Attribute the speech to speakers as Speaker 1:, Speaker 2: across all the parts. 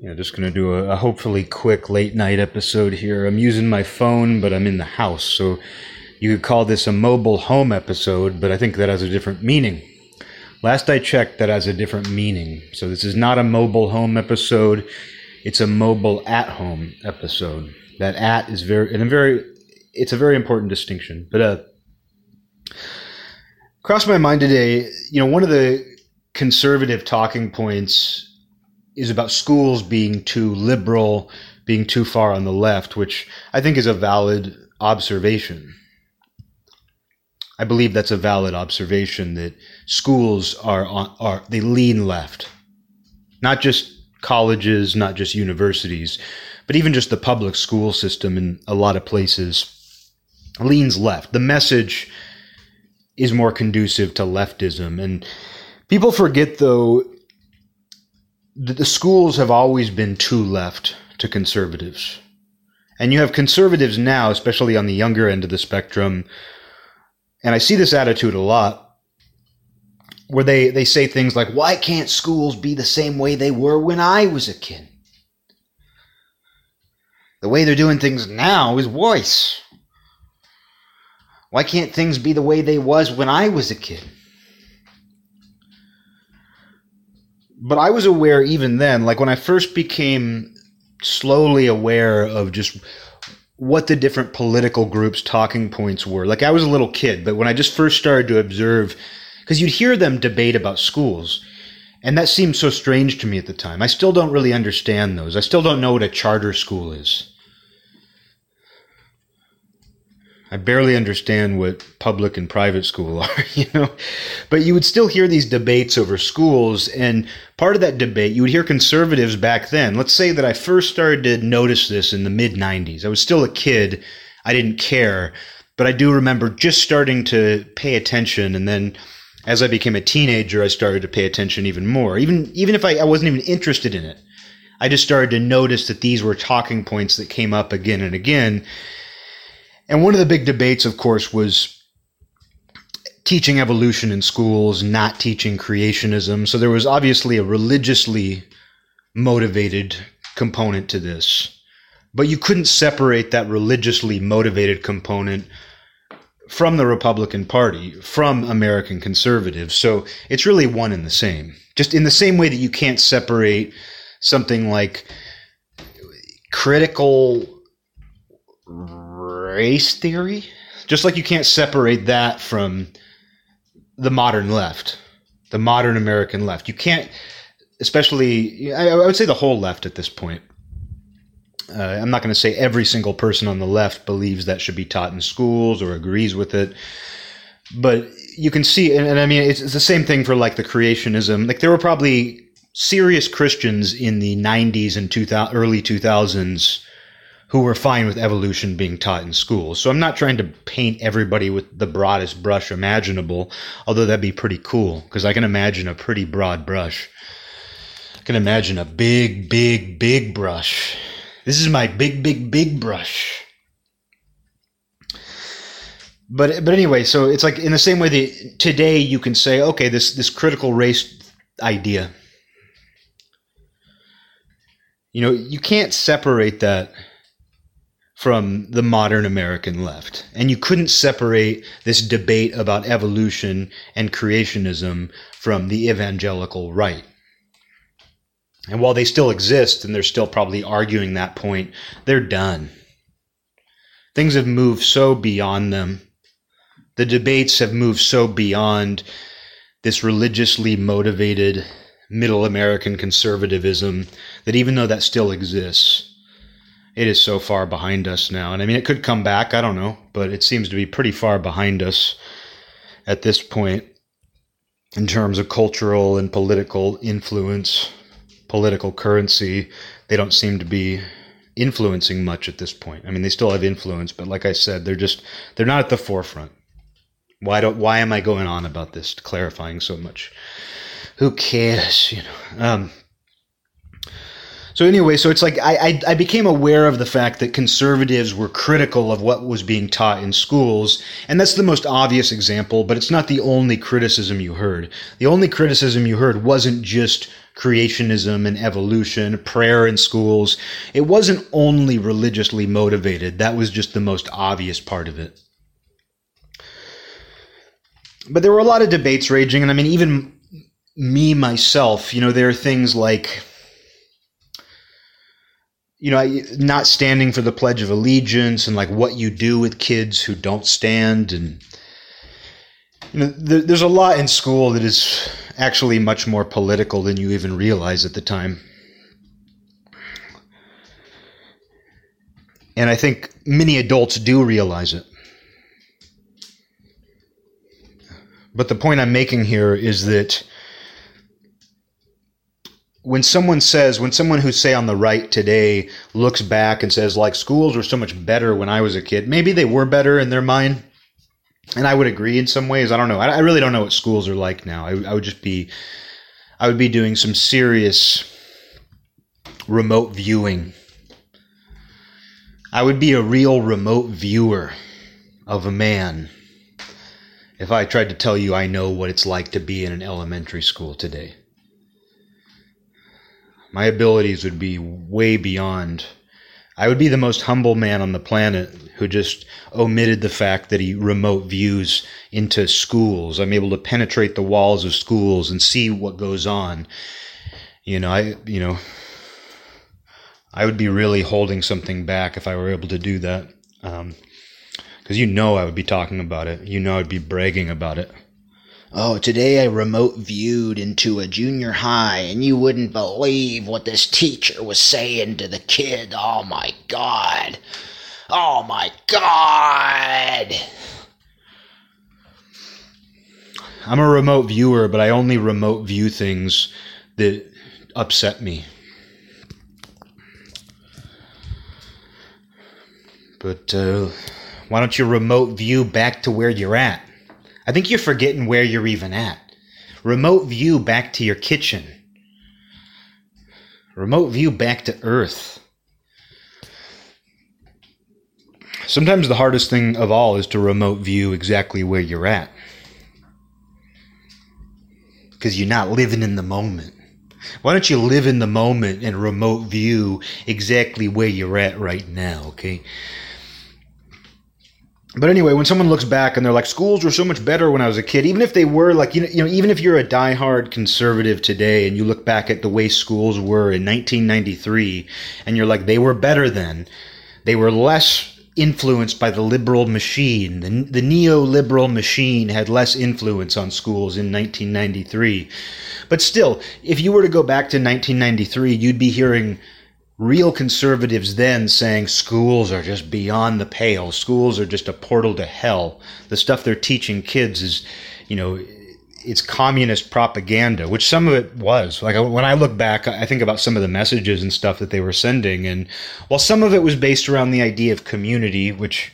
Speaker 1: you know, just going to do a, a, hopefully quick late night episode here. I'm using my phone, but I'm in the house. So you could call this a mobile home episode, but I think that has a different meaning. Last I checked, that has a different meaning. So this is not a mobile home episode. It's a mobile at home episode. That at is very, and a very, it's a very important distinction. But, uh, crossed my mind today, you know, one of the conservative talking points is about schools being too liberal, being too far on the left, which I think is a valid observation. I believe that's a valid observation that schools are on, are they lean left. Not just colleges, not just universities, but even just the public school system in a lot of places leans left. The message is more conducive to leftism and people forget though the schools have always been too left to conservatives. And you have conservatives now, especially on the younger end of the spectrum, and I see this attitude a lot, where they, they say things like, Why can't schools be the same way they were when I was a kid? The way they're doing things now is worse. Why can't things be the way they was when I was a kid? But I was aware even then, like when I first became slowly aware of just what the different political groups' talking points were. Like I was a little kid, but when I just first started to observe, because you'd hear them debate about schools, and that seemed so strange to me at the time. I still don't really understand those. I still don't know what a charter school is. I barely understand what public and private school are, you know. But you would still hear these debates over schools, and part of that debate, you would hear conservatives back then. Let's say that I first started to notice this in the mid 90s. I was still a kid, I didn't care, but I do remember just starting to pay attention, and then as I became a teenager, I started to pay attention even more. Even even if I, I wasn't even interested in it, I just started to notice that these were talking points that came up again and again and one of the big debates, of course, was teaching evolution in schools, not teaching creationism. So there was obviously a religiously motivated component to this. But you couldn't separate that religiously motivated component from the Republican Party, from American conservatives. So it's really one and the same. Just in the same way that you can't separate something like critical race theory. Just like you can't separate that from the modern left, the modern American left. You can't, especially, I, would say the whole left at this point. Uh, I'm not going to say every single person on the left believes that should be taught in schools or agrees with it, but you can see, and, and I mean, it's, it's the same thing for like the creationism. Like there were probably serious Christians in the 90s and 2000, early 2000s who were fine with evolution being taught in schools. So I'm not trying to paint everybody with the broadest brush imaginable, although that'd be pretty cool because I can imagine a pretty broad brush. I can imagine a big, big, big brush. This is my big, big, big brush. But but anyway, so it's like in the same way that today you can say, okay, this this critical race idea. You know, you can't separate that from the modern American left. And you couldn't separate this debate about evolution and creationism from the evangelical right. And while they still exist and they're still probably arguing that point, they're done. Things have moved so beyond them. The debates have moved so beyond this religiously motivated middle American conservatism that even though that still exists, it is so far behind us now. And I mean, it could come back. I don't know, but it seems to be pretty far behind us at this point in terms of cultural and political influence, political currency. They don't seem to be influencing much at this point. I mean, they still have influence, but like I said, they're just they're not at the forefront. Why don't why am I going on about this clarifying so much? Who cares, you know? Um, so anyway, so it's like I, I, I became aware of the fact that conservatives were critical of what was being taught in schools, and that's the most obvious example. But it's not the only criticism you heard. The only criticism you heard wasn't just creationism and evolution, prayer in schools. It wasn't only religiously motivated, that was just the most obvious part of it. But there were a lot of debates raging, and I mean, even me myself, you know, there are things like you know, not standing for the Pledge of Allegiance and like what you do with kids who don't stand. And, you know, there, there's a lot in school that is actually much more political than you even realize at the time. And I think many adults do realize it. But the point I'm making here is that when someone says, when someone who say on the right today looks back and says, like, schools were so much better when I was a kid, maybe they were better in their mind. And I would agree in some ways. I don't know. I, I really don't know what schools are like now. I, I would just be, I would be doing some serious remote viewing. I would be a real remote viewer of a man if I tried to tell you I know what it's like to be in an elementary school today my abilities would be way beyond. I would be the most humble man on the planet who just omitted the fact that he remote views into schools. I'm able to penetrate the walls of schools and see what goes on. You know, I, you know, I would be really holding something back if I were able to do that. Um, because you know I would be talking about it. You know I'd be bragging about it.
Speaker 2: Oh, today I remote viewed into a junior high, and you wouldn't believe what this teacher was saying to the kid. Oh my god. Oh my god.
Speaker 1: I'm a remote viewer, but I only remote view things that upset me. But uh, why don't you remote view back to where you're at? I think you're forgetting where you're even at. Remote view back to your kitchen. Remote view back to Earth. Sometimes the hardest thing of all is to remote view exactly where you're at. Because you're not living in the moment. Why don't you live in the moment and remote view exactly where you're at right now, okay? But anyway, when someone looks back and they're like, schools were so much better when I was a kid, even if they were like, you know, you know, even if you're a diehard conservative today and you look back at the way schools were in 1993 and you're like, they were better then, they were less influenced by the liberal machine. The, the neoliberal machine had less influence on schools in 1993. But still, if you were to go back to 1993, you'd be hearing real conservatives then saying schools are just beyond the pale. Schools are just a portal to hell. The stuff they're teaching kids is, you know, it's communist propaganda, which some of it was. Like when I look back, I think about some of the messages and stuff that they were sending. And while some of it was based around the idea of community, which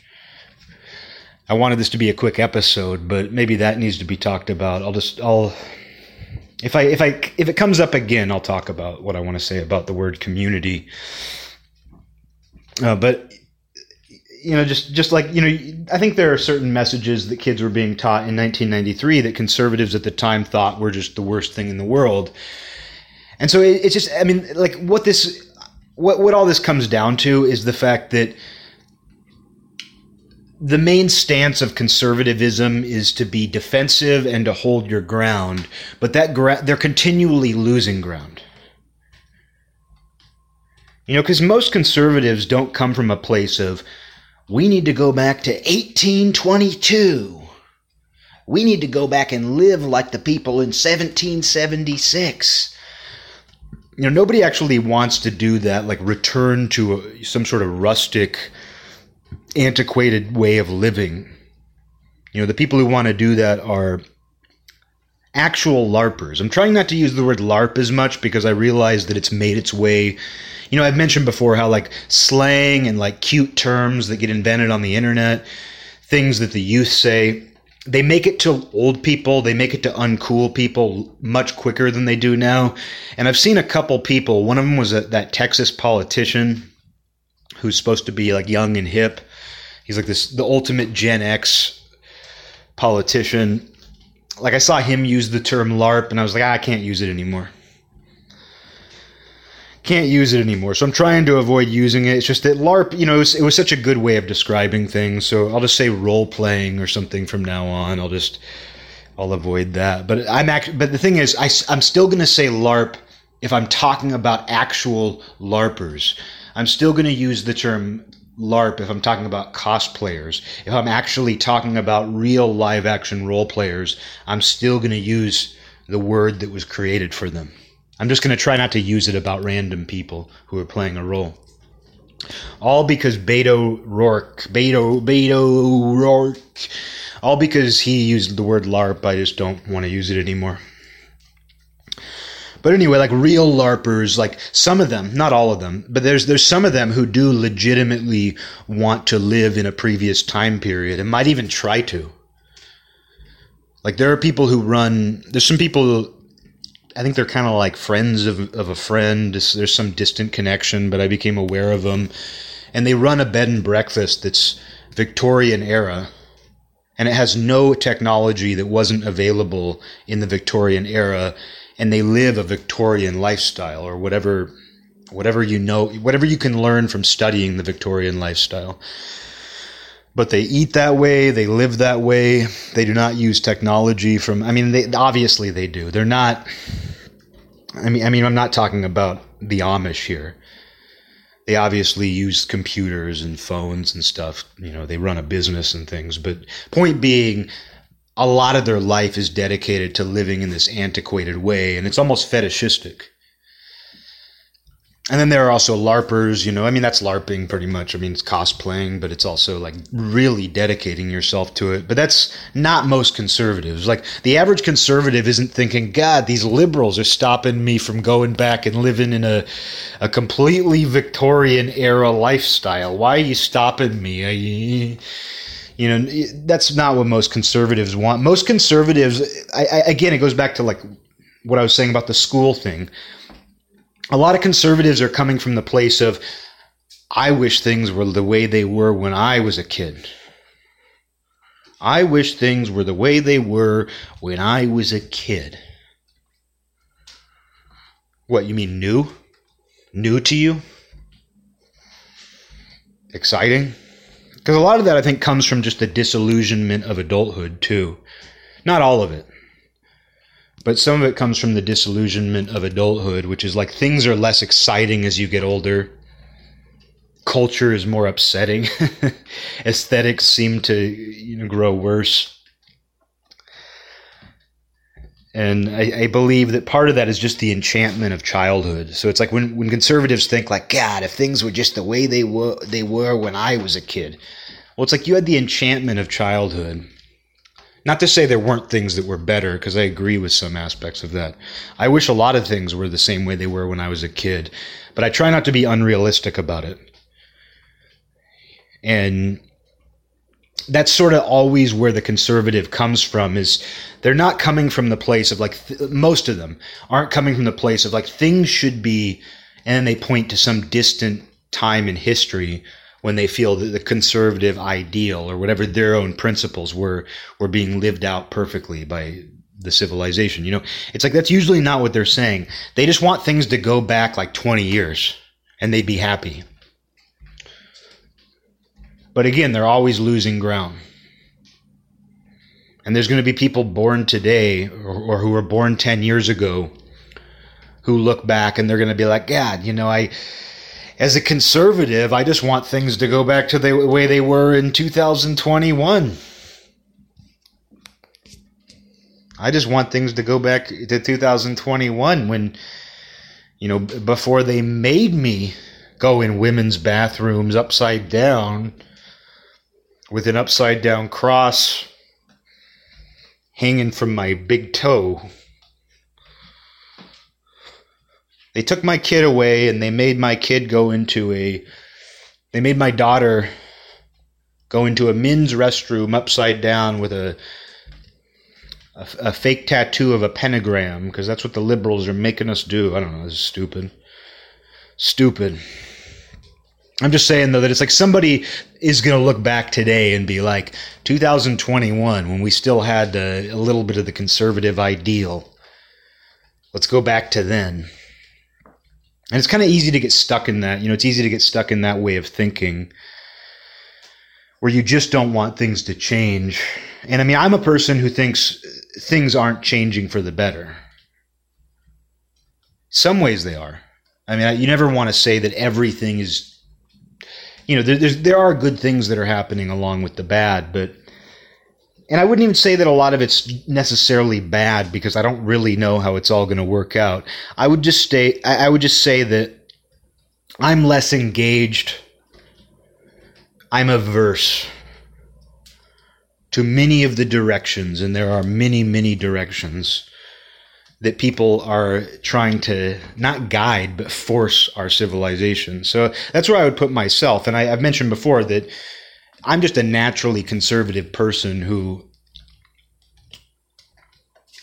Speaker 1: I wanted this to be a quick episode, but maybe that needs to be talked about. I'll just, I'll, if I if I if it comes up again, I'll talk about what I want to say about the word community. Uh, but you know, just just like you know, I think there are certain messages that kids were being taught in 1993 that conservatives at the time thought were just the worst thing in the world. And so it, it's just, I mean, like what this, what what all this comes down to is the fact that the main stance of conservatism is to be defensive and to hold your ground, but that gra- they're continually losing ground. You know, because most conservatives don't come from a place of, we need to go back to 1822. We need to go back and live like the people in 1776. You know, nobody actually wants to do that, like return to a, some sort of rustic antiquated way of living. You know, the people who want to do that are actual LARPers. I'm trying not to use the word LARP as much because I realize that it's made its way. You know, I've mentioned before how like slang and like cute terms that get invented on the internet, things that the youth say, they make it to old people, they make it to uncool people much quicker than they do now. And I've seen a couple people, one of them was a, that Texas politician who's supposed to be like young and hip He's like this the ultimate Gen X politician. Like I saw him use the term LARP, and I was like, ah, I can't use it anymore. can't use it anymore. So I'm trying to avoid using it. It's just that LARP, you know, it was, it was such a good way of describing things. So I'll just say role playing or something from now on. I'll just I'll avoid that. But I'm act- but the thing is, I, I'm still going to say LARP if I'm talking about actual LARPers. I'm still going to use the term LARP if I'm talking about cosplayers. If I'm actually talking about real live action role players, I'm still going to use the word that was created for them. I'm just going to try not to use it about random people who are playing a role. All because Beto Rourke, Beto, Beto Rourke, all because he used the word LARP, I just don't want to use it anymore. But anyway, like real LARPers, like some of them, not all of them, but there's there's some of them who do legitimately want to live in a previous time period and might even try to. Like there are people who run. There's some people. I think they're kind of like friends of of a friend. There's some distant connection, but I became aware of them, and they run a bed and breakfast that's Victorian era, and it has no technology that wasn't available in the Victorian era, and they live a Victorian lifestyle or whatever whatever you know whatever you can learn from studying the Victorian lifestyle. But they eat that way they live that way they do not use technology from i mean they obviously they do. They're not i mean i mean i'm not talking about the amish here. They obviously use computers and phones and stuff you know they run a business and things but point being a lot of their life is dedicated to living in this antiquated way and it's almost fetishistic and then there are also LARPers, you know, I mean, that's LARPing pretty much. I mean, it's cosplaying, but it's also like really dedicating yourself to it. But that's not most conservatives. Like the average conservative isn't thinking, God, these liberals are stopping me from going back and living in a, a completely Victorian era lifestyle. Why are you stopping me? You know, that's not what most conservatives want. Most conservatives, I, I, again, it goes back to like what I was saying about the school thing a lot of conservatives are coming from the place of, I wish things were the way they were when I was a kid. I wish things were the way they were when I was a kid. What, you mean new? New to you? Exciting? Because a lot of that, I think, comes from just the disillusionment of adulthood, too. Not all of it. But some of it comes from the disillusionment of adulthood, which is like things are less exciting as you get older. Culture is more upsetting. Aesthetics seem to you know grow worse. And I, I, believe that part of that is just the enchantment of childhood. So it's like when, when conservatives think like, God, if things were just the way they were they were when I was a kid. Well, it's like you had the enchantment of childhood. Not to say there weren't things that were better, because I agree with some aspects of that. I wish a lot of things were the same way they were when I was a kid, but I try not to be unrealistic about it. And that's sort of always where the conservative comes from is they're not coming from the place of like th- most of them aren't coming from the place of like things should be and they point to some distant time in history when they feel that the conservative ideal or whatever their own principles were were being lived out perfectly by the civilization. You know, it's like that's usually not what they're saying. They just want things to go back like 20 years and they'd be happy. But again, they're always losing ground. And there's going to be people born today or, or who were born 10 years ago who look back and they're going to be like, God, you know, I as a conservative, I just want things to go back to the way they were in 2021. I just want things to go back to 2021 when, you know, before they made me go in women's bathrooms upside down with an upside down cross hanging from my big toe. they took my kid away and they made my kid go into a they made my daughter go into a men's restroom upside down with a a, a fake tattoo of a pentagram because that's what the liberals are making us do. I don't know. This is stupid. Stupid. I'm just saying though that it's like somebody is going to look back today and be like 2021 when we still had a, a little bit of the conservative ideal. Let's go back to then And it's kind of easy to get stuck in that. You know, it's easy to get stuck in that way of thinking where you just don't want things to change. And I mean, I'm a person who thinks things aren't changing for the better. Some ways they are. I mean, you never want to say that everything is, you know, there, there are good things that are happening along with the bad, but, and I wouldn't even say that a lot of it's necessarily bad because I don't really know how it's all going to work out. I would just stay, I would just say that I'm less engaged I'm averse to many of the directions, and there are many, many directions that people are trying to not guide, but force our civilization. So that's where I would put myself. And I, have mentioned before that I'm just a naturally conservative person who.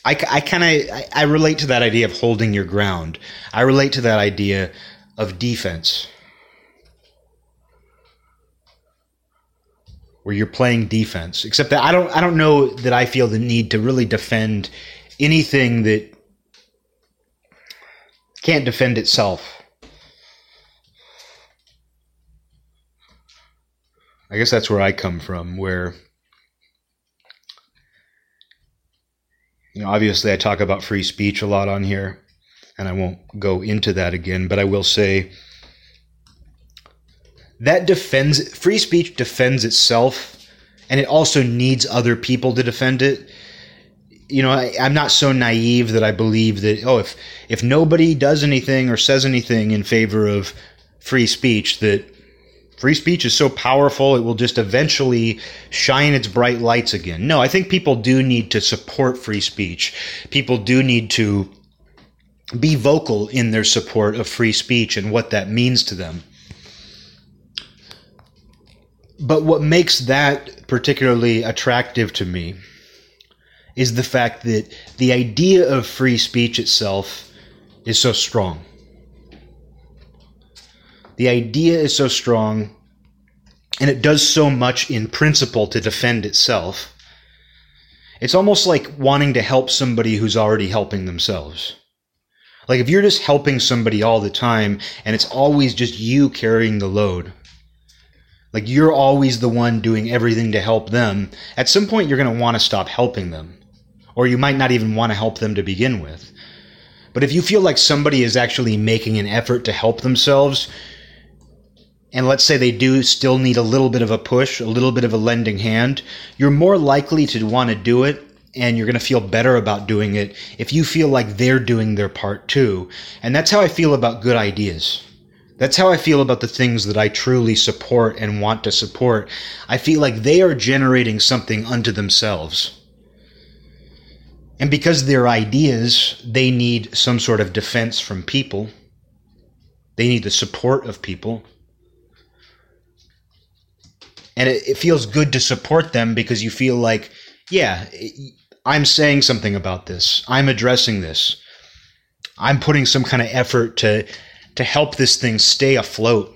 Speaker 1: I, I kind of I, I relate to that idea of holding your ground. I relate to that idea of defense. where you're playing defense. Except that I don't I don't know that I feel the need to really defend anything that can't defend itself. I guess that's where I come from, where you know, obviously I talk about free speech a lot on here, and I won't go into that again, but I will say that defends free speech defends itself and it also needs other people to defend it you know I, am not so naive that i believe that oh if if nobody does anything or says anything in favor of free speech that free speech is so powerful it will just eventually shine its bright lights again. No i think people do need to support free speech. People do need to be vocal in their support of free speech and what that means to them. But what makes that particularly attractive to me is the fact that the idea of free speech itself is so strong. The idea is so strong, and it does so much in principle to defend itself. It's almost like wanting to help somebody who's already helping themselves. Like if you're just helping somebody all the time and it's always just you carrying the load, like you're always the one doing everything to help them. At some point, you're going to want to stop helping them. Or you might not even want to help them to begin with. But if you feel like somebody is actually making an effort to help themselves, and let's say they do still need a little bit of a push, a little bit of a lending hand, you're more likely to want to do it and you're going to feel better about doing it if you feel like they're doing their part too. And that's how I feel about good ideas. That's how I feel about the things that I truly support and want to support. I feel like they are generating something unto themselves. And because they're ideas, they need some sort of defense from people. They need the support of people. And it, it feels good to support them because you feel like, yeah, I'm saying something about this. I'm addressing this. I'm putting some kind of effort to to help this thing stay afloat.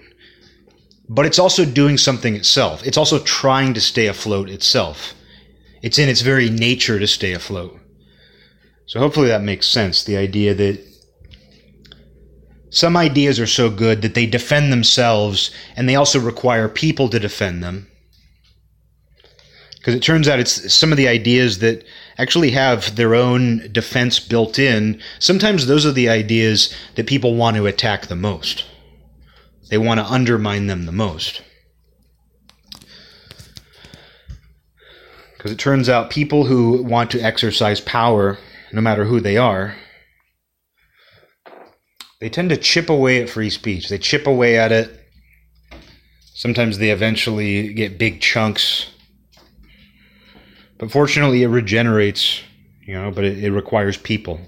Speaker 1: But it's also doing something itself. It's also trying to stay afloat itself. It's in its very nature to stay afloat. So hopefully that makes sense. The idea that some ideas are so good that they defend themselves and they also require people to defend them. Because it turns out it's some of the ideas that actually have their own defense built in, sometimes those are the ideas that people want to attack the most. They want to undermine them the most. Because it turns out people who want to exercise power, no matter who they are, they tend to chip away at free speech. They chip away at it. Sometimes they eventually get big chunks but fortunately, it regenerates, you know, but it, it requires people.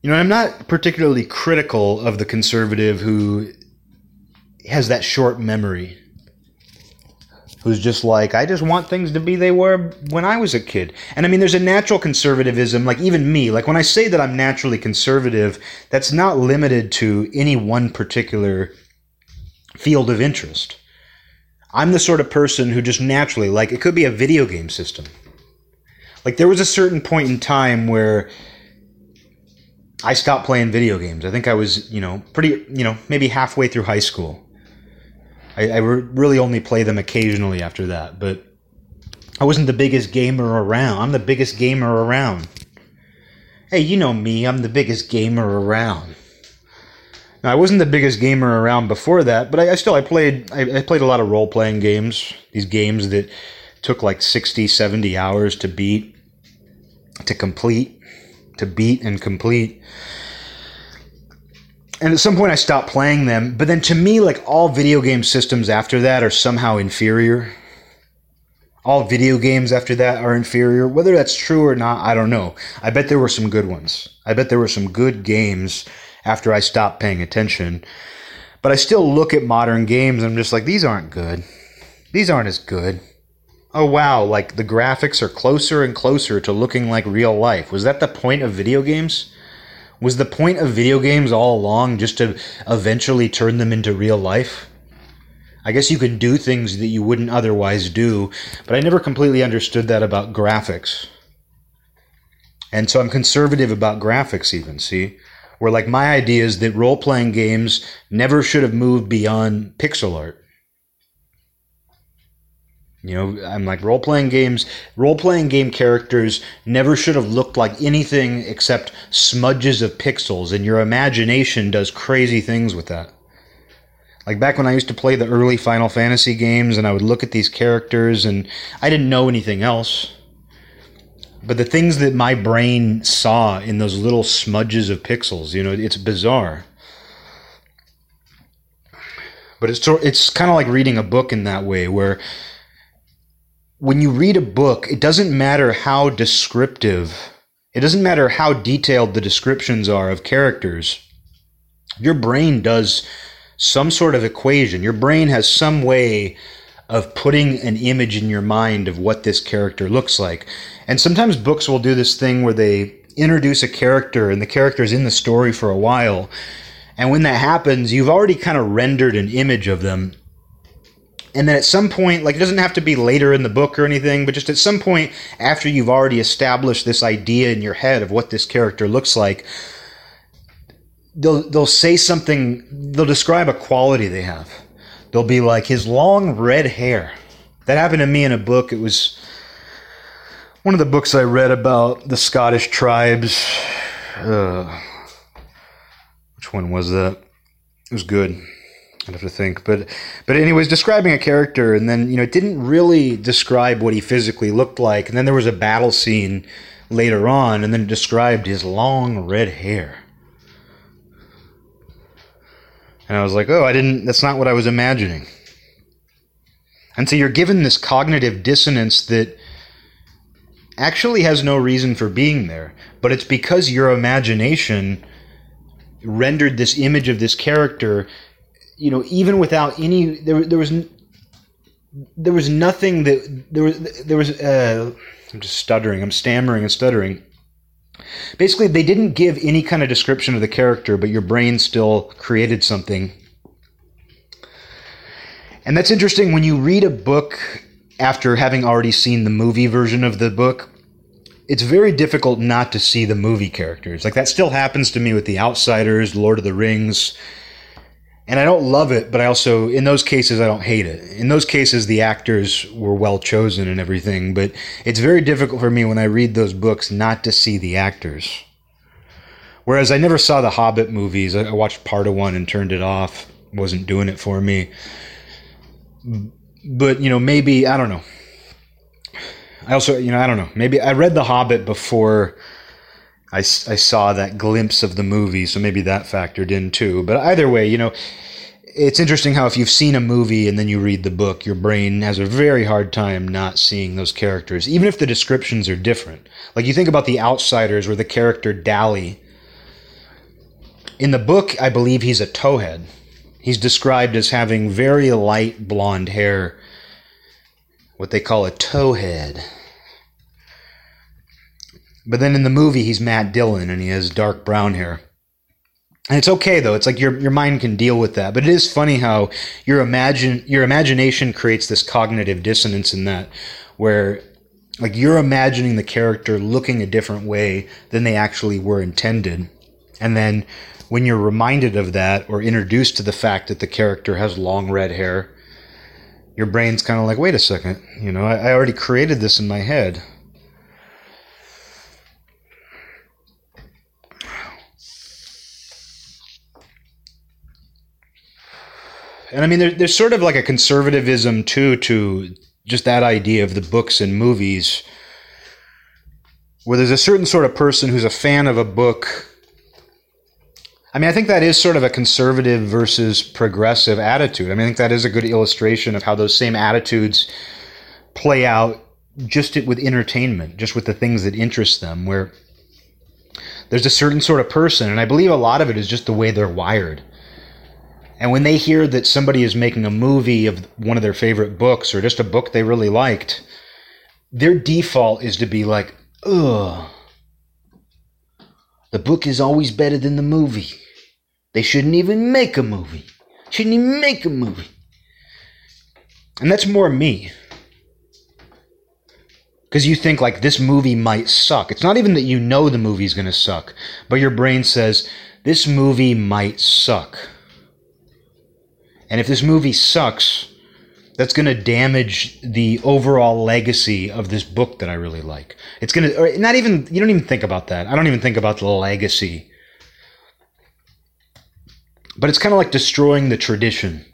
Speaker 1: You know, I'm not particularly critical of the conservative who has that short memory who's just like, I just want things to be they were when I was a kid. And I mean, there's a natural conservatism, like even me, like when I say that I'm naturally conservative, that's not limited to any one particular field of interest. I'm the sort of person who just naturally, like, it could be a video game system. Like, there was a certain point in time where I stopped playing video games. I think I was, you know, pretty, you know, maybe halfway through high school. I, I re- really only play them occasionally after that, but I wasn't the biggest gamer around. I'm the biggest gamer around. Hey, you know me, I'm the biggest gamer around. Now, I wasn't the biggest gamer around before that, but I, I still I played I, I, played a lot of role playing games. These games that took like 60, 70 hours to beat, to complete, to beat and complete. And at some point I stopped playing them, but then to me like all video game systems after that are somehow inferior. All video games after that are inferior. Whether that's true or not, I don't know. I bet there were some good ones. I bet there were some good games after I stopped paying attention. But I still look at modern games and I'm just like, these aren't good. These aren't as good. Oh wow, like the graphics are closer and closer to looking like real life. Was that the point of video games? Was the point of video games all along just to eventually turn them into real life? I guess you can do things that you wouldn't otherwise do, but I never completely understood that about graphics. And so I'm conservative about graphics, even, see? where like my idea is that role playing games never should have moved beyond pixel art. You know, I'm like role playing games, role playing game characters never should have looked like anything except smudges of pixels, and your imagination does crazy things with that. Like back when I used to play the early Final Fantasy games, and I would look at these characters, and I didn't know anything else. But the things that my brain saw in those little smudges of pixels, you know, it's bizarre. But it's it's kind of like reading a book in that way, where when you read a book, it doesn't matter how descriptive, it doesn't matter how detailed the descriptions are of characters. Your brain does some sort of equation. Your brain has some way of putting an image in your mind of what this character looks like. And sometimes books will do this thing where they introduce a character and the character is in the story for a while. And when that happens, you've already kind of rendered an image of them. And then at some point, like it doesn't have to be later in the book or anything, but just at some point after you've already established this idea in your head of what this character looks like, they'll they'll say something, they'll describe a quality they have they'll be like his long red hair. That happened to me in a book. It was one of the books I read about the Scottish tribes. Uh, which one was that? It was good. I'd have to think, but but anyways, describing a character, and then you know it didn't really describe what he physically looked like, and then there was a battle scene later on, and then it described his long red hair. And I was like, oh, I didn't, that's not what I was imagining. And so you're given this cognitive dissonance that actually has no reason for being there, but it's because your imagination rendered this image of this character, you know, even without any, there, there was, there was nothing that, there was, there was, uh, I'm just stuttering, I'm stammering and stuttering Basically, they didn't give any kind of description of the character, but your brain still created something. And that's interesting when you read a book after having already seen the movie version of the book. It's very difficult not to see the movie characters. Like that still happens to me with The Outsiders, Lord of the Rings, and I don't love it, but I also, in those cases, I don't hate it. In those cases, the actors were well chosen and everything, but it's very difficult for me when I read those books not to see the actors. Whereas I never saw the Hobbit movies. I watched part of one and turned it off. wasn't doing it for me. But, you know, maybe, I don't know. I also, you know, I don't know. Maybe I read The Hobbit before I, I saw that glimpse of the movie, so maybe that factored in too. But either way, you know, it's interesting how if you've seen a movie and then you read the book, your brain has a very hard time not seeing those characters, even if the descriptions are different. Like you think about The Outsiders, where the character Dally, in the book, I believe he's a towhead. He's described as having very light blonde hair, what they call a towhead. But then in the movie, he's Matt Dillon and he has dark brown hair. And it's okay though. It's like your your mind can deal with that. But it is funny how your imagine your imagination creates this cognitive dissonance in that where like you're imagining the character looking a different way than they actually were intended. And then when you're reminded of that or introduced to the fact that the character has long red hair, your brain's kind of like, wait a second, you know, I, I already created this in my head. And I mean, there, there's sort of like a conservatism too to just that idea of the books and movies, where there's a certain sort of person who's a fan of a book. I mean, I think that is sort of a conservative versus progressive attitude. I mean, I think that is a good illustration of how those same attitudes play out just with entertainment, just with the things that interest them, where there's a certain sort of person, and I believe a lot of it is just the way they're wired. And when they hear that somebody is making a movie of one of their favorite books or just a book they really liked, their default is to be like, ugh. The book is always better than the movie. They shouldn't even make a movie. Shouldn't even make a movie. And that's more me. Because you think, like, this movie might suck. It's not even that you know the movie's going to suck, but your brain says, this movie might suck. And if this movie sucks, that's going to damage the overall legacy of this book that I really like. It's going to, not even, you don't even think about that. I don't even think about the legacy. But it's kind of like destroying the tradition.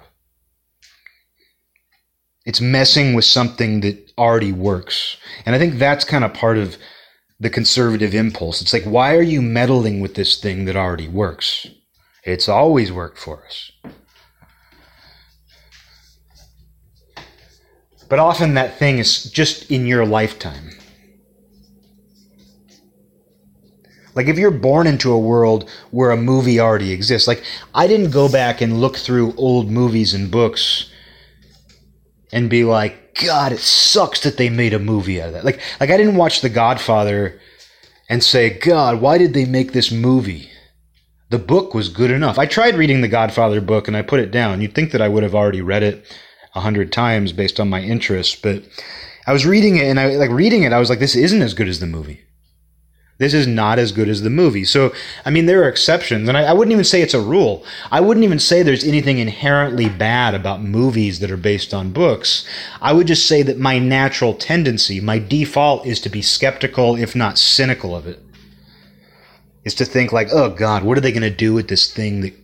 Speaker 1: It's messing with something that already works. And I think that's kind of part of the conservative impulse. It's like, why are you meddling with this thing that already works? It's always worked for us. But often that thing is just in your lifetime. Like if you're born into a world where a movie already exists, like I didn't go back and look through old movies and books and be like, God, it sucks that they made a movie out of that. Like like I didn't watch The Godfather and say, God, why did they make this movie? The book was good enough. I tried reading the Godfather book and I put it down. You'd think that I would have already read it a hundred times based on my interests, but I was reading it and I like reading it. I was like, this isn't as good as the movie. This is not as good as the movie. So, I mean, there are exceptions, and I, I, wouldn't even say it's a rule. I wouldn't even say there's anything inherently bad about movies that are based on books. I would just say that my natural tendency, my default, is to be skeptical, if not cynical of it. Is to think, like, oh God, what are they going to do with this thing that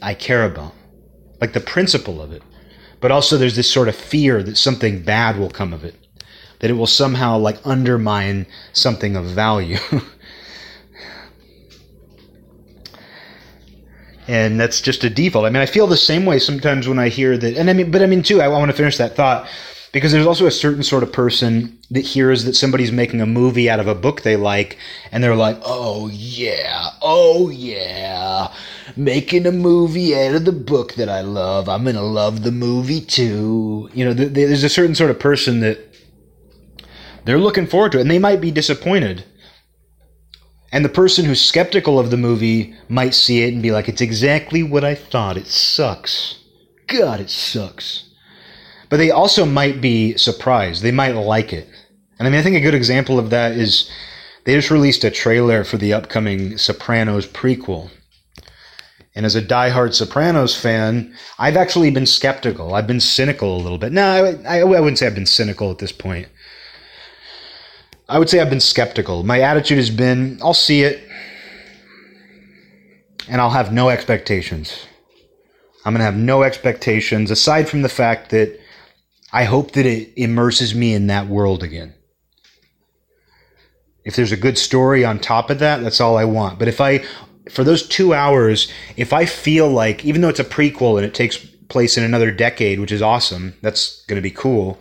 Speaker 1: I care about? Like the principle of it. But also, there's this sort of fear that something bad will come of it, that it will somehow like undermine something of value. and that's just a default. I mean, I feel the same way sometimes when I hear that, and I mean, but I mean too. I want to finish that thought because there's also a certain sort of person that hears that somebody's making a movie out of a book they like, and they're like, "Oh yeah, oh yeah." making a movie out of the book that I love. I'm going to love the movie too. You know, th- there's a certain sort of person that they're looking forward to it, and they might be disappointed. And the person who's skeptical of the movie might see it and be like, it's exactly what I thought. It sucks. God, it sucks. But they also might be surprised. They might like it. And I mean, I think a good example of that is they just released a trailer for the upcoming Sopranos prequel. And as a diehard Sopranos fan, I've actually been skeptical. I've been cynical a little bit. No, I, I, wouldn't say I've been cynical at this point. I would say I've been skeptical. My attitude has been I'll see it and I'll have no expectations. I'm going to have no expectations aside from the fact that I hope that it immerses me in that world again. If there's a good story on top of that, that's all I want. But if I for those two hours, if I feel like, even though it's a prequel and it takes place in another decade, which is awesome, that's going to be cool.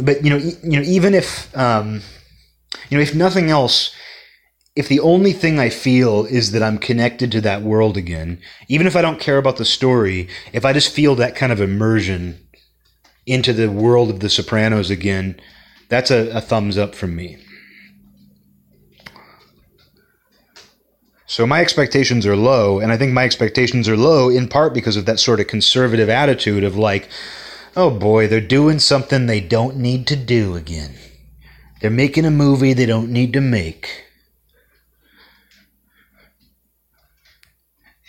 Speaker 1: But you know, you know, even if um, you know, if nothing else, if the only thing I feel is that I'm connected to that world again, even if I don't care about the story, if I just feel that kind of immersion into the world of The Sopranos again, that's a, a thumbs up from me. So my expectations are low, and I think my expectations are low in part because of that sort of conservative attitude of like, oh boy, they're doing something they don't need to do again. They're making a movie they don't need to make.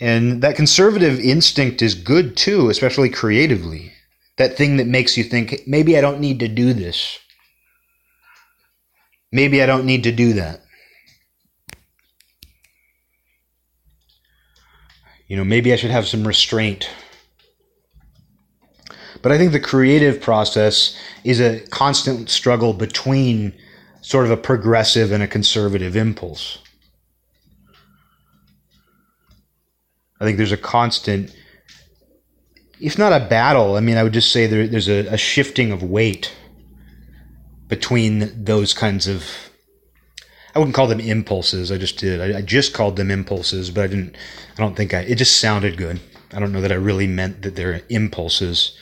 Speaker 1: And that conservative instinct is good too, especially creatively. That thing that makes you think, maybe I don't need to do this. Maybe I don't need to do that. You know, maybe I should have some restraint. But I think the creative process is a constant struggle between sort of a progressive and a conservative impulse. I think there's a constant, if not a battle, I mean, I would just say there, there's a, a shifting of weight between those kinds of. I wouldn't call them impulses. I just did. I, I just called them impulses, but I didn't. I don't think I. It just sounded good. I don't know that I really meant that they're impulses.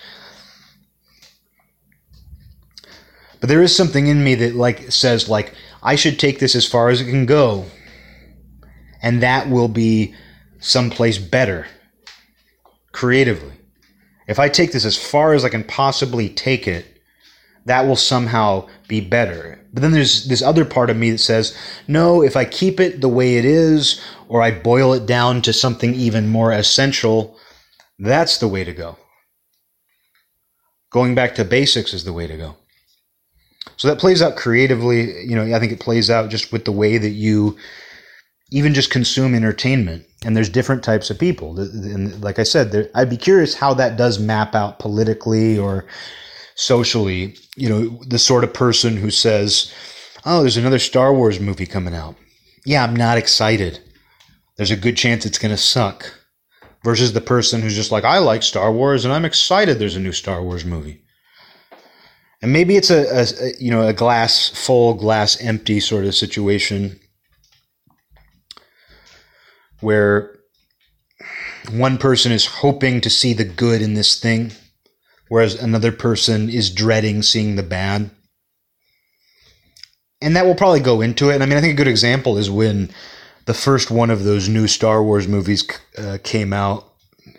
Speaker 1: But there is something in me that like says like I should take this as far as it can go, and that will be someplace better creatively. If I take this as far as I can possibly take it, that will somehow be better. But then there's this other part of me that says, no, if I keep it the way it is, or I boil it down to something even more essential, that's the way to go. Going back to basics is the way to go. So that plays out creatively. You know, I think it plays out just with the way that you even just consume entertainment. And there's different types of people. And like I said, there, I'd be curious how that does map out politically or socially. You know, the sort of person who says, "Oh, there's another Star Wars movie coming out." Yeah, I'm not excited. There's a good chance it's going to suck. Versus the person who's just like, "I like Star Wars and I'm excited there's a new Star Wars movie." And maybe it's a, a, a you know a glass full, glass empty sort of situation where one person is hoping to see the good in this thing, whereas another person is dreading seeing the bad. And that will probably go into it. And I mean, I think a good example is when the first one of those new Star Wars movies uh, came out.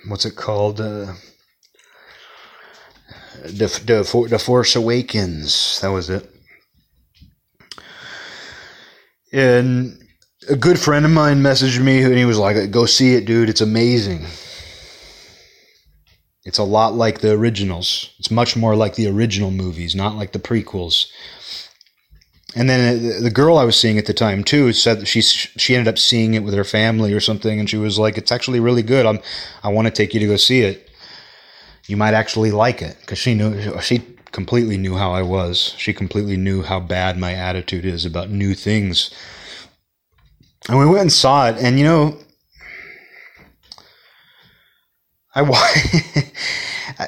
Speaker 1: What's it called? Uh, the, the, the Force Awakens. That was it. And a good friend of mine messaged me and he was like, "Go see it, dude. It's amazing." It's a lot like the originals. It's much more like the original movies, not like the prequels. And then uh, the girl I was seeing at the time too said she she ended up seeing it with her family or something, and she was like, "It's actually really good. I'm I want to take you to go see it. You might actually like it because she knew she completely knew how I was. She completely knew how bad my attitude is about new things." And we went and saw it, and you know, I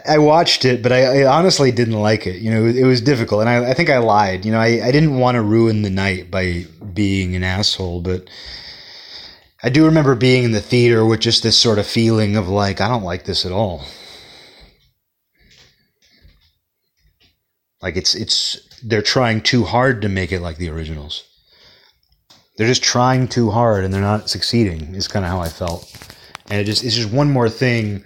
Speaker 1: I watched it, but I, I, honestly didn't like it. You know, it was difficult, and I, I think I lied. You know, I, I didn't want to ruin the night by being an asshole, but I do remember being in the theater with just this sort of feeling of like, I don't like this at all. Like it's it's they're trying too hard to make it like the originals they're just trying too hard and they're not succeeding is kind of how I felt. And it just it's just one more thing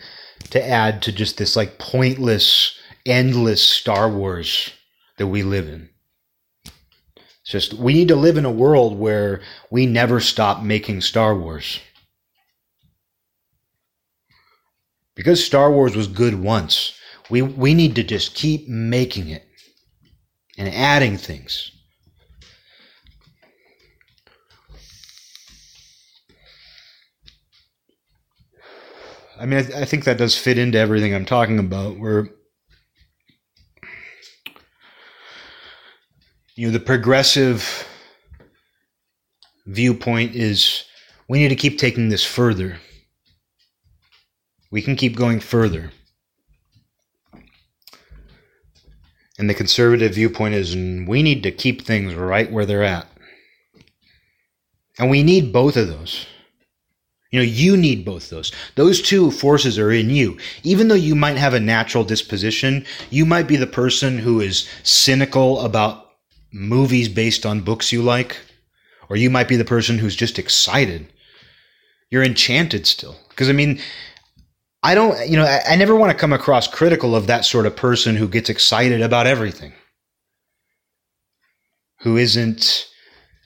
Speaker 1: to add to just this like pointless, endless Star Wars that we live in. It's just we need to live in a world where we never stop making Star Wars. Because Star Wars was good once, we we need to just keep making it and adding things. I mean, I, I think that does fit into everything I'm talking about. Where you know the progressive viewpoint is we need to keep taking this further. We can keep going further. And the conservative viewpoint is mm, we need to keep things right where they're at. And we need both of those. You know, you need both those. Those two forces are in you. Even though you might have a natural disposition, you might be the person who is cynical about movies based on books you like, or you might be the person who's just excited You're enchanted still. Because I mean, I don't, you know, I, I never want to come across critical of that sort of person who gets excited about everything, who isn't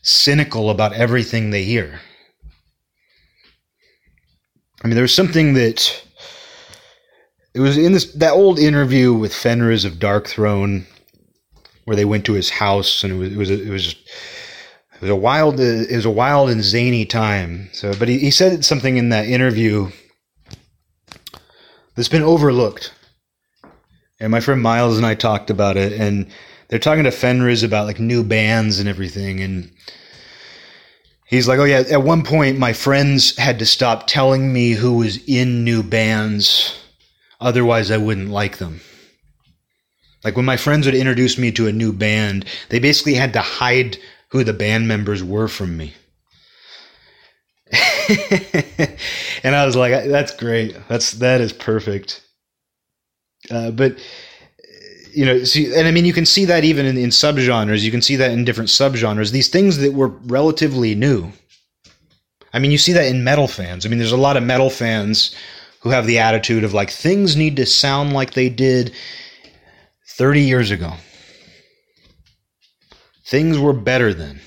Speaker 1: cynical about everything they hear. I mean, there was something that it was in this that old interview with Fenriz of Darkthrone, where they went to his house, and it was it was it was it was a wild it was a wild and zany time. So, but he, he said something in that interview that's been overlooked, and my friend Miles and I talked about it, and they're talking to Fenriz about like new bands and everything, and He's like, oh yeah. At one point, my friends had to stop telling me who was in new bands, otherwise I wouldn't like them. Like when my friends would introduce me to a new band, they basically had to hide who the band members were from me. and I was like, that's great. That's that is perfect. Uh, but you know, see, and I mean, you can see that even in, in subgenres. You can see that in different subgenres. These things that were relatively new. I mean, you see that in metal fans. I mean, there's a lot of metal fans who have the attitude of like things need to sound like they did 30 years ago. Things were better then.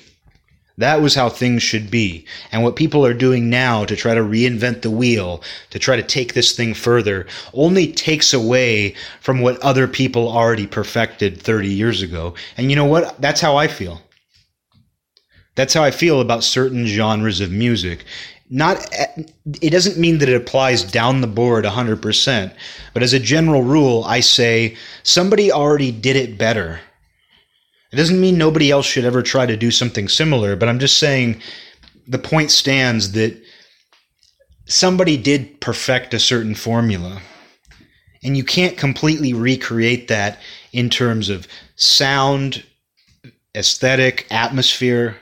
Speaker 1: That was how things should be. And what people are doing now to try to reinvent the wheel, to try to take this thing further, only takes away from what other people already perfected 30 years ago. And you know what? That's how I feel. That's how I feel about certain genres of music. Not, it doesn't mean that it applies down the board 100%, but as a general rule, I say somebody already did it better it doesn't mean nobody else should ever try to do something similar, but I'm just saying the point stands that somebody did perfect a certain formula. And you can't completely recreate that in terms of sound, aesthetic, atmosphere,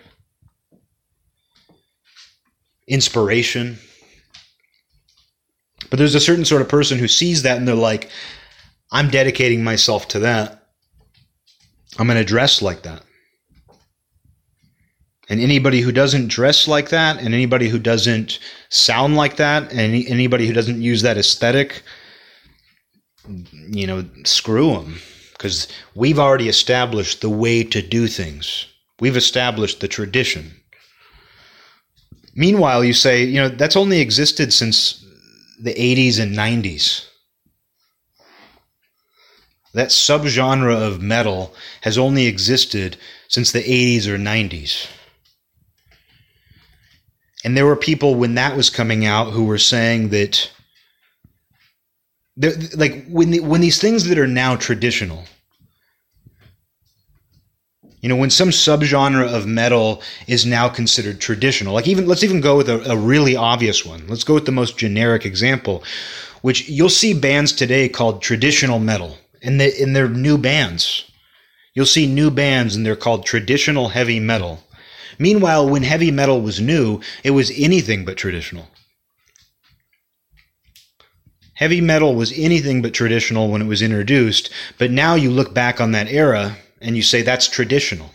Speaker 1: inspiration. But there's a certain sort of person who sees that and they're like, I'm dedicating myself to that. I'm going to dress like that. And anybody who doesn't dress like that, and anybody who doesn't sound like that, and anybody who doesn't use that aesthetic, you know, screw them. Because we've already established the way to do things, we've established the tradition. Meanwhile, you say, you know, that's only existed since the 80s and 90s. That subgenre of metal has only existed since the 80s or 90s. And there were people when that was coming out who were saying that like when the, when these things that are now traditional you know when some subgenre of metal is now considered traditional like even let's even go with a, a really obvious one let's go with the most generic example which you'll see bands today called traditional metal in the in their new bands. You'll see new bands and they're called traditional heavy metal. Meanwhile, when heavy metal was new, it was anything but traditional. Heavy metal was anything but traditional when it was introduced, but now you look back on that era and you say that's traditional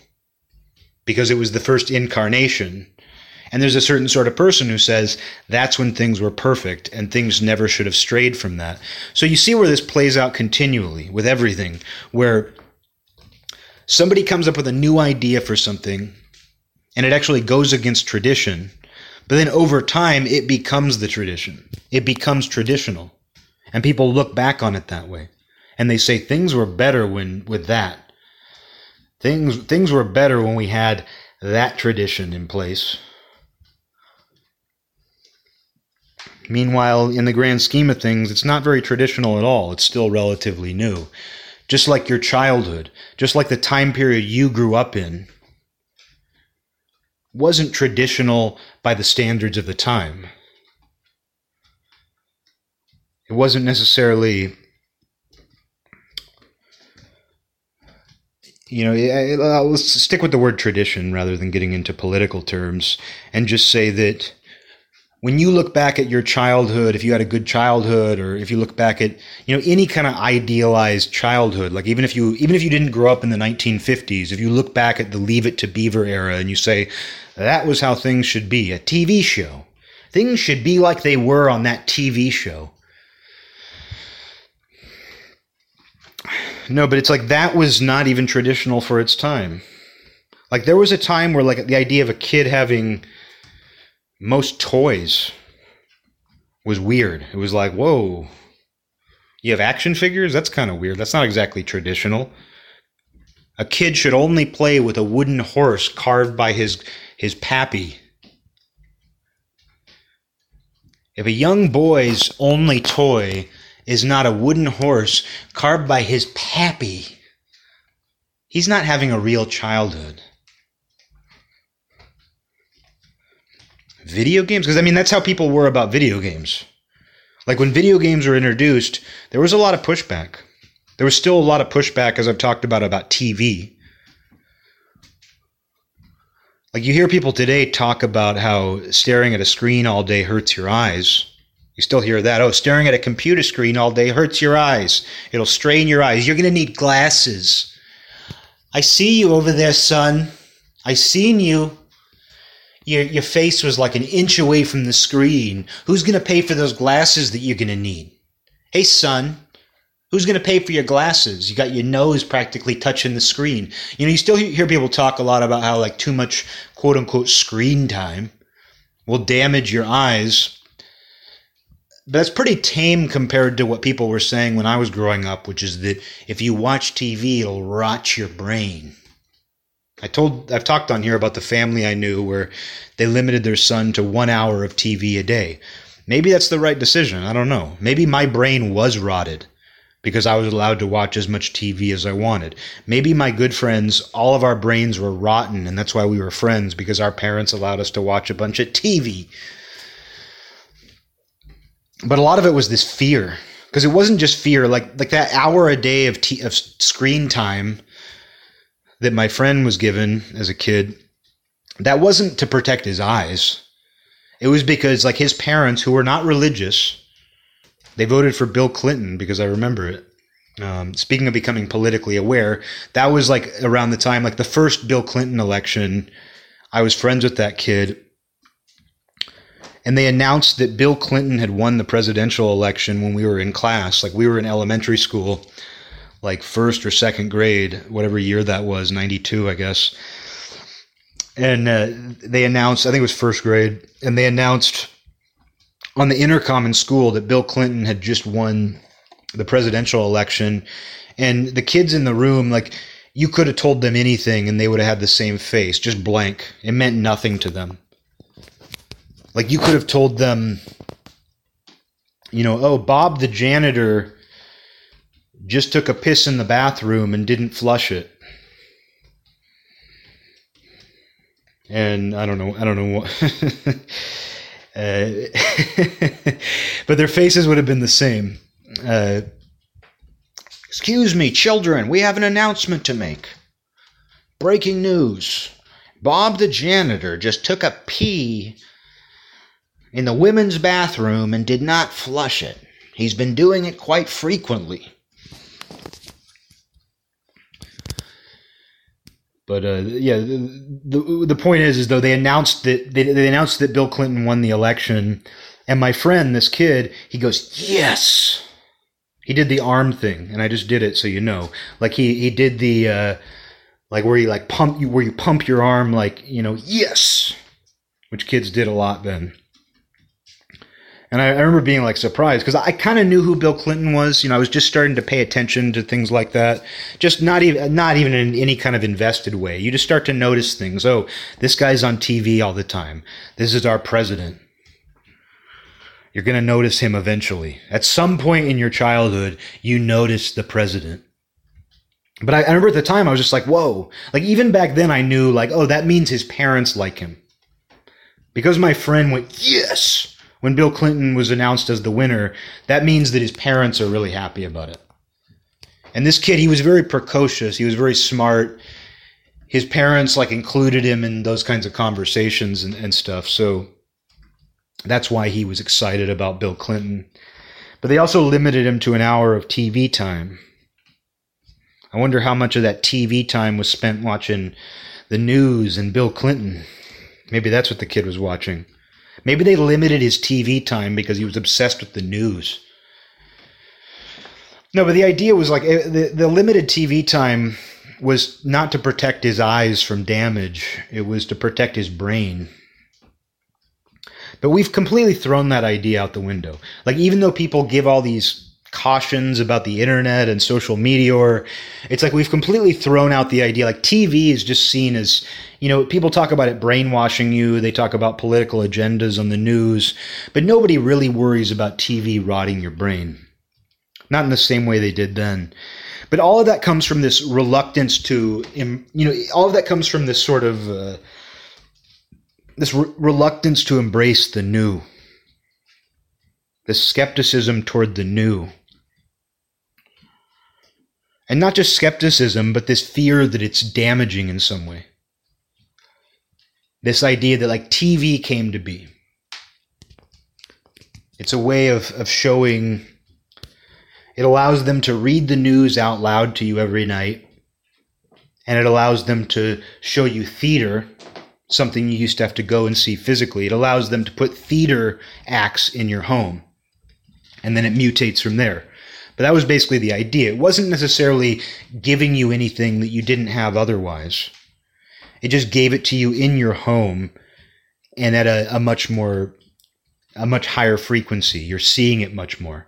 Speaker 1: because it was the first incarnation and there's a certain sort of person who says that's when things were perfect and things never should have strayed from that. So you see where this plays out continually with everything, where somebody comes up with a new idea for something and it actually goes against tradition, but then over time it becomes the tradition. It becomes traditional. And people look back on it that way. And they say things were better when with that. Things things were better when we had that tradition in place. Meanwhile, in the grand scheme of things, it's not very traditional at all. It's still relatively new. Just like your childhood, just like the time period you grew up in, wasn't traditional by the standards of the time. It wasn't necessarily, you know, let's stick with the word tradition rather than getting into political terms and just say that when you look back at your childhood, if you had a good childhood, or if you look back at you know any kind of idealized childhood, like even if you even if you didn't grow up in the 1950s, if you look back at the Leave It to Beaver era and you say that was how things should be, a TV show, Things should be like they were on that TV show. No, but it's like that was not even traditional for its time. Like there was a time where like the idea of a kid having most toys was weird. It was like, whoa, you have action figures? That's kind of weird. That's not exactly traditional. A kid should only play with a wooden horse carved by his his pappy. If a young boy's only toy is not a wooden horse carved by his pappy, he's not having a real childhood. Video games? Because, I mean, that's how people were about video games. Like when video games were introduced, there was a lot of pushback. There was still a lot of pushback, as I've talked about, about TV. Like you hear people today talk about how staring at a screen all day hurts your eyes. You still hear that. Oh, staring at a computer screen all day hurts your eyes. It'll strain your eyes. You're going to need glasses. I see you over there, son. I seen you. Your, your face was like an inch away from the screen. Who's going to pay for those glasses that you're going to need? Hey, son, Who's going to pay for your glasses? You got your nose practically touching the screen. You know, you still hear people talk a lot about how like too much quote unquote screen time will damage your eyes. But that's pretty tame compared to what people were saying when I was growing up, which is that if you watch TV, it'll rot your brain. I told I've talked on here about the family I knew where they limited their son to 1 hour of TV a day. Maybe that's the right decision. I don't know. Maybe my brain was rotted because I was allowed to watch as much TV as I wanted. Maybe my good friends, all of our brains were rotten, and that's why we were friends because our parents allowed us to watch a bunch of TV. But a lot of it was this fear because it wasn't just fear like like that hour a day of t- of screen time that my friend was given as a kid that wasn't to protect his eyes it was because like his parents who were not religious they voted for Bill Clinton because I remember it. Um, speaking of becoming politically aware, that was like around the time, like the first Bill Clinton election. I was friends with that kid. And they announced that Bill Clinton had won the presidential election when we were in class. Like we were in elementary school, like first or second grade, whatever year that was, 92, I guess. And uh, they announced, I think it was first grade, and they announced on the intercom in school that Bill Clinton had just won the presidential election, and the kids in the room, like, you could have told them anything and they would have had the same face, just blank. It meant nothing to them. Like, you could have told them, you know, oh, Bob the janitor just took a piss in the bathroom and didn't flush it. And I don't know, I don't know what. Uh, but their faces would have been the same. Uh,
Speaker 2: Excuse me, children, we have an announcement to make. Breaking news Bob the janitor just took a pee in the women's bathroom and did not flush it. He's been doing it quite frequently.
Speaker 1: But uh, yeah, the, the, point is, is though they announced that they, they announced that Bill Clinton won the election, and my friend, this kid, he goes, "Yes." He did the arm thing, and I just did it so you know. Like he he did the uh, like where you like pump you where you pump your arm like you know yes, which kids did a lot then. And I, I remember being like surprised because I kind of knew who Bill Clinton was. You know, I was just starting to pay attention to things like that. Just not even not even in any kind of invested way. You just start to notice things. Oh, this guy's on TV all the time. This is our president. You're going to notice him eventually. At some point in your childhood, you notice the president. But I, I, remember at the time, I was just like, whoa. Like, even back then, I knew, like, oh, that means his parents like him. Because my friend went, yes when Bill Clinton was announced as the winner, that means that his parents are really happy about it. And this kid, he was very precocious. He was very smart. His parents like included him in those kinds of conversations and, and stuff. So that's why he was excited about Bill Clinton. But they also limited him to an hour of TV time. I wonder how much of that TV time was spent watching the news and Bill Clinton. Maybe that's what the kid was watching. Maybe they limited his TV time because he was obsessed with the news. No, but the idea was like eh, the, the limited TV time was not to protect his eyes from damage, it was to protect his brain. But we've completely thrown that idea out the window. Like, even though people give all these cautions about the internet and social media, or it's like we've completely thrown out the idea. Like, TV is just seen as, you know, people talk about it brainwashing you, they talk about political agendas on the news, but nobody really worries about TV rotting your brain. Not in the same way they did then. But all of that comes from this reluctance to, you know, all of that comes from this sort of uh, this re- reluctance to embrace the new, this skepticism toward the new. And not just skepticism, but this fear that it's damaging in some way. This idea that, like, TV came to be. It's a way of, of showing it allows them to read the news out loud to you every night. And it allows them to show you theater, something you used to have to go and see physically. It allows them to put theater acts in your home. And then it mutates from there. But that was basically the idea. It wasn't necessarily giving you anything that you didn't have otherwise. It just gave it to you in your home and at a, a much more, a much higher frequency. You're seeing it much more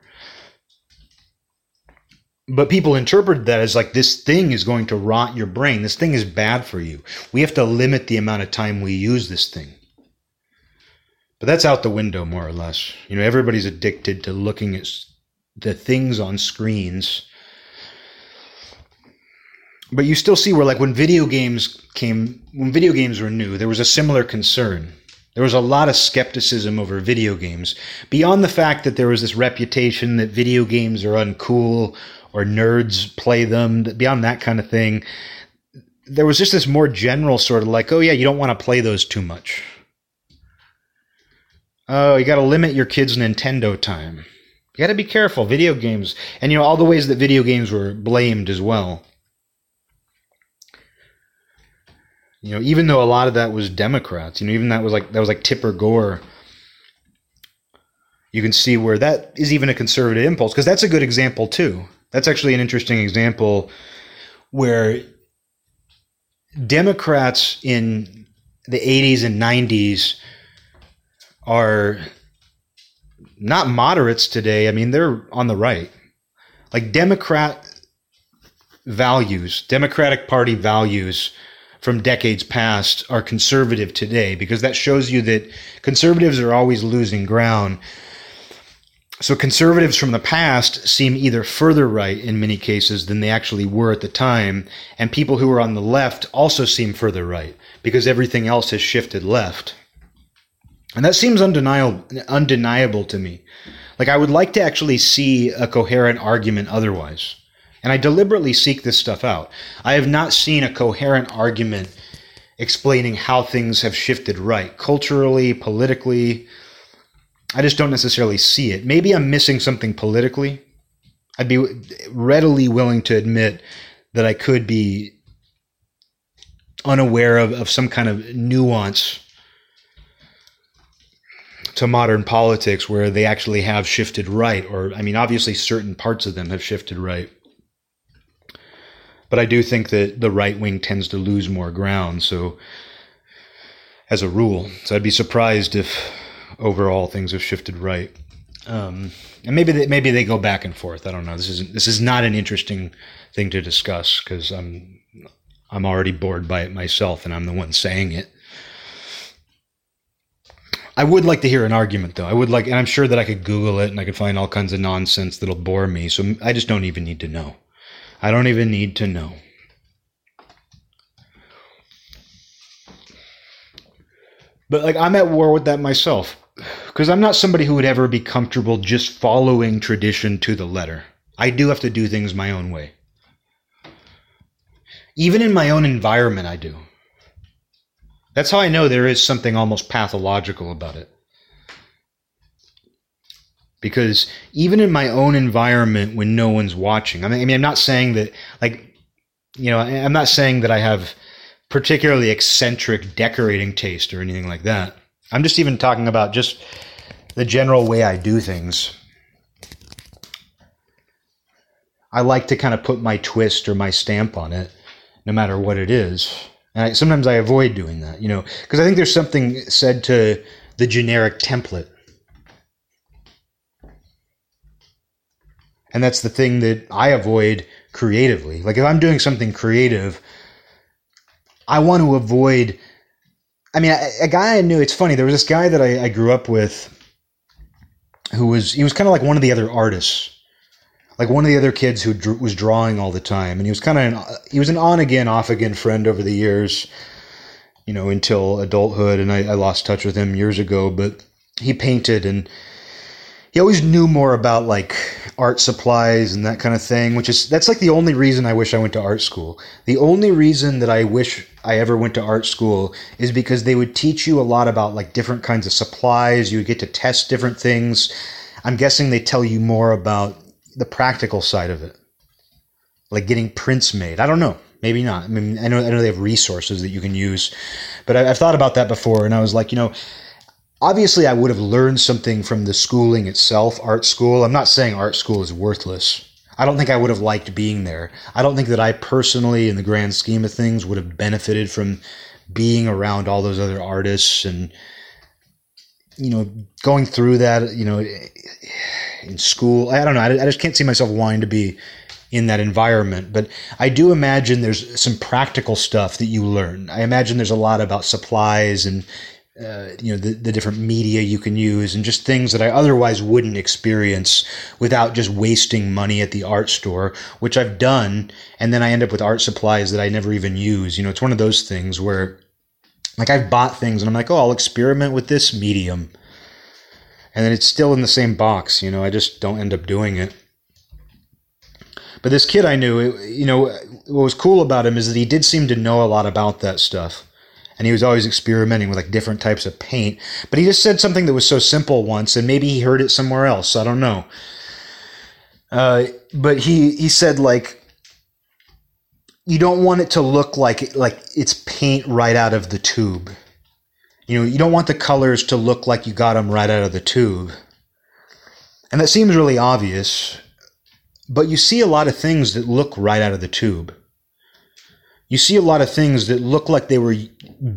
Speaker 1: but people interpret that as like this thing is going to rot your brain. This thing is bad for you. We have to limit the amount of time we use this thing. But that's out the window, more or less. You know, everybody's addicted to looking at the things on screens. But you still see where, like, when video games came, when video games were new, there was a similar concern. There was a lot of skepticism over video games, beyond the fact that there was this reputation that video games are uncool or nerds play them, beyond that kind of thing. There was just this more general sort of like, oh, yeah, you don't want to play those too much. Oh, you got to limit your kids' Nintendo time. You got to be careful. Video games, and you know, all the ways that video games were blamed as well. You know, even though a lot of that was Democrats, you know, even that was like that was like Tipper Gore you can see where that is even a conservative impulse because that's a good example too. That's actually an interesting example where Democrats in the 80s and 90s are not moderates today. I mean, they're on the right. Like Democrat values, Democratic Party values from decades past are conservative today because that shows you that conservatives are always losing ground so conservatives from the past seem either further right in many cases than they actually were at the time, and people who are on the left also seem further right because everything else has shifted left. And that seems undeniable, undeniable to me. Like I would like to actually see a coherent argument otherwise. And I deliberately seek this stuff out. I have not seen a coherent argument explaining how things have shifted right, culturally, politically, I just don't necessarily see it. Maybe I'm missing something politically. I'd be readily willing to admit that I could be unaware of, of some kind of nuance to modern politics where they actually have shifted right. Or, I mean, obviously, certain parts of them have shifted right. But I do think that the right wing tends to lose more ground. So, as a rule, so I'd be surprised if overall things have shifted right. Um, and maybe they, maybe they go back and forth. I don't know. This is this is not an interesting thing to discuss because I'm I'm already bored by it myself, and I'm the one saying it. I would like to hear an argument, though. I would like, and I'm sure that I could Google it and I could find all kinds of nonsense that'll bore me. So I just don't even need to know. I don't even need to know. But like, I'm at war with that myself because I'm not somebody who would ever be comfortable just following tradition to the letter. I do have to do things my own way. Even in my own environment, I do. That's how I know there is something almost pathological about it. Because even in my own environment, when no one's watching, I mean, I mean, I'm not saying that, like, you know, I'm not saying that I have particularly eccentric decorating taste or anything like that. I'm just even talking about just the general way I do things. I like to kind of put my twist or my stamp on it, no matter what it is. And I, sometimes I avoid doing that, you know, because I think there's something said to the generic template. And that's the thing that I avoid creatively. Like if I'm doing something creative, I want to avoid. I mean, a, a guy I knew. It's funny. There was this guy that I, I grew up with, who was he was kind of like one of the other artists, like one of the other kids who drew, was drawing all the time, and he was kind of he was an on again, off again friend over the years, you know, until adulthood, and I, I lost touch with him years ago. But he painted and he always knew more about like art supplies and that kind of thing which is that's like the only reason i wish i went to art school the only reason that i wish i ever went to art school is because they would teach you a lot about like different kinds of supplies you would get to test different things i'm guessing they tell you more about the practical side of it like getting prints made i don't know maybe not i mean i know i know they have resources that you can use but I, i've thought about that before and i was like you know obviously I would have learned something from the schooling itself, art school. I'm not saying art school is worthless. I don't think I would have liked being there. I don't think that I personally, in the grand scheme of things, would have benefited from being around all those other artists and, you know, going through that, you know, in school. I don't know. I, just can't see myself wanting to be in that environment. But I do imagine there's some practical stuff that you learn. I imagine there's a lot about supplies and uh, you know the, the different media you can use and just things that I otherwise wouldn't experience without just wasting money at the art store, which I've done, and then I end up with art supplies that I never even use. You know, it's one of those things where like I've bought things and I'm like, oh, I'll experiment with this medium, and then it's still in the same box. You know, I just don't end up doing it. But this kid I knew, you know, what was cool about him is that he did seem to know a lot about that stuff and he was always experimenting with like different types of paint. But he just said something that was so simple once, and maybe he heard it somewhere else. I don't know. Uh, but he he said like you don't want it to look like like it's paint right out of the tube. You know, you don't want the colors to look like you got them right out of the tube. And that seems really obvious, but you see a lot of things that look right out of the tube you see a lot of things that look like they were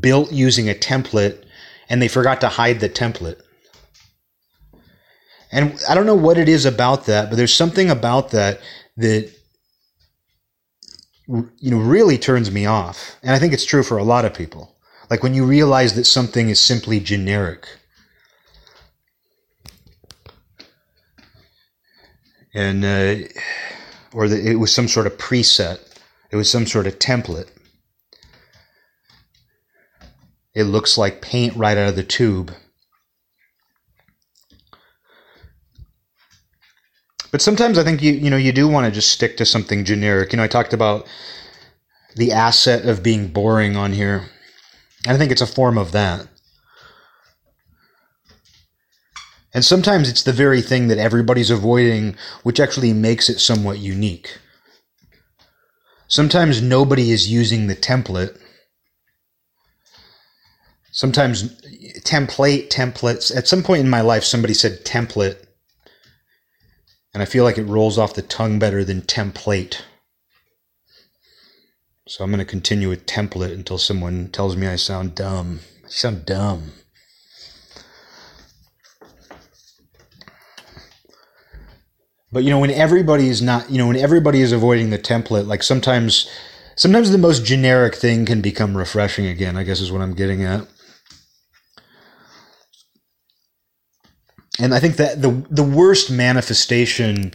Speaker 1: built using a template and they forgot to hide the template. And I don't know what it is about that, but there's something about that that you know really turns me off. And I think it's true for a lot of people. Like when you realize that something is simply generic. And uh, or that it was some sort of preset it was some sort of template. It looks like paint right out of the tube. But sometimes I think you you know you do want to just stick to something generic. You know, I talked about the asset of being boring on here. And I think it's a form of that. And sometimes it's the very thing that everybody's avoiding, which actually makes it somewhat unique. Sometimes nobody is using the template. Sometimes template, templates. At some point in my life, somebody said template, and I feel like it rolls off the tongue better than template. So I'm going to continue with template until someone tells me I sound dumb. I sound dumb. But you know, when everybody is not, you know, when everybody is avoiding the template, like sometimes, sometimes the most generic thing can become refreshing again. I guess is what I'm getting at. And I think that the the worst manifestation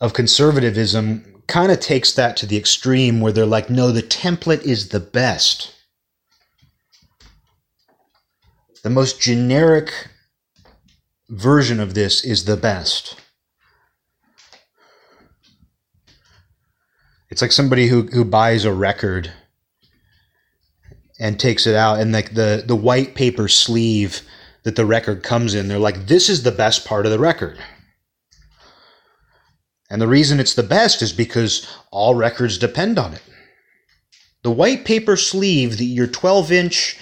Speaker 1: of conservatism kind of takes that to the extreme where they're like, no, the template is the best. The most generic version of this is the best. It's like somebody who, who buys a record and takes it out and like the, the white paper sleeve that the record comes in, they're like, this is the best part of the record. And the reason it's the best is because all records depend on it. The white paper sleeve, that your 12 inch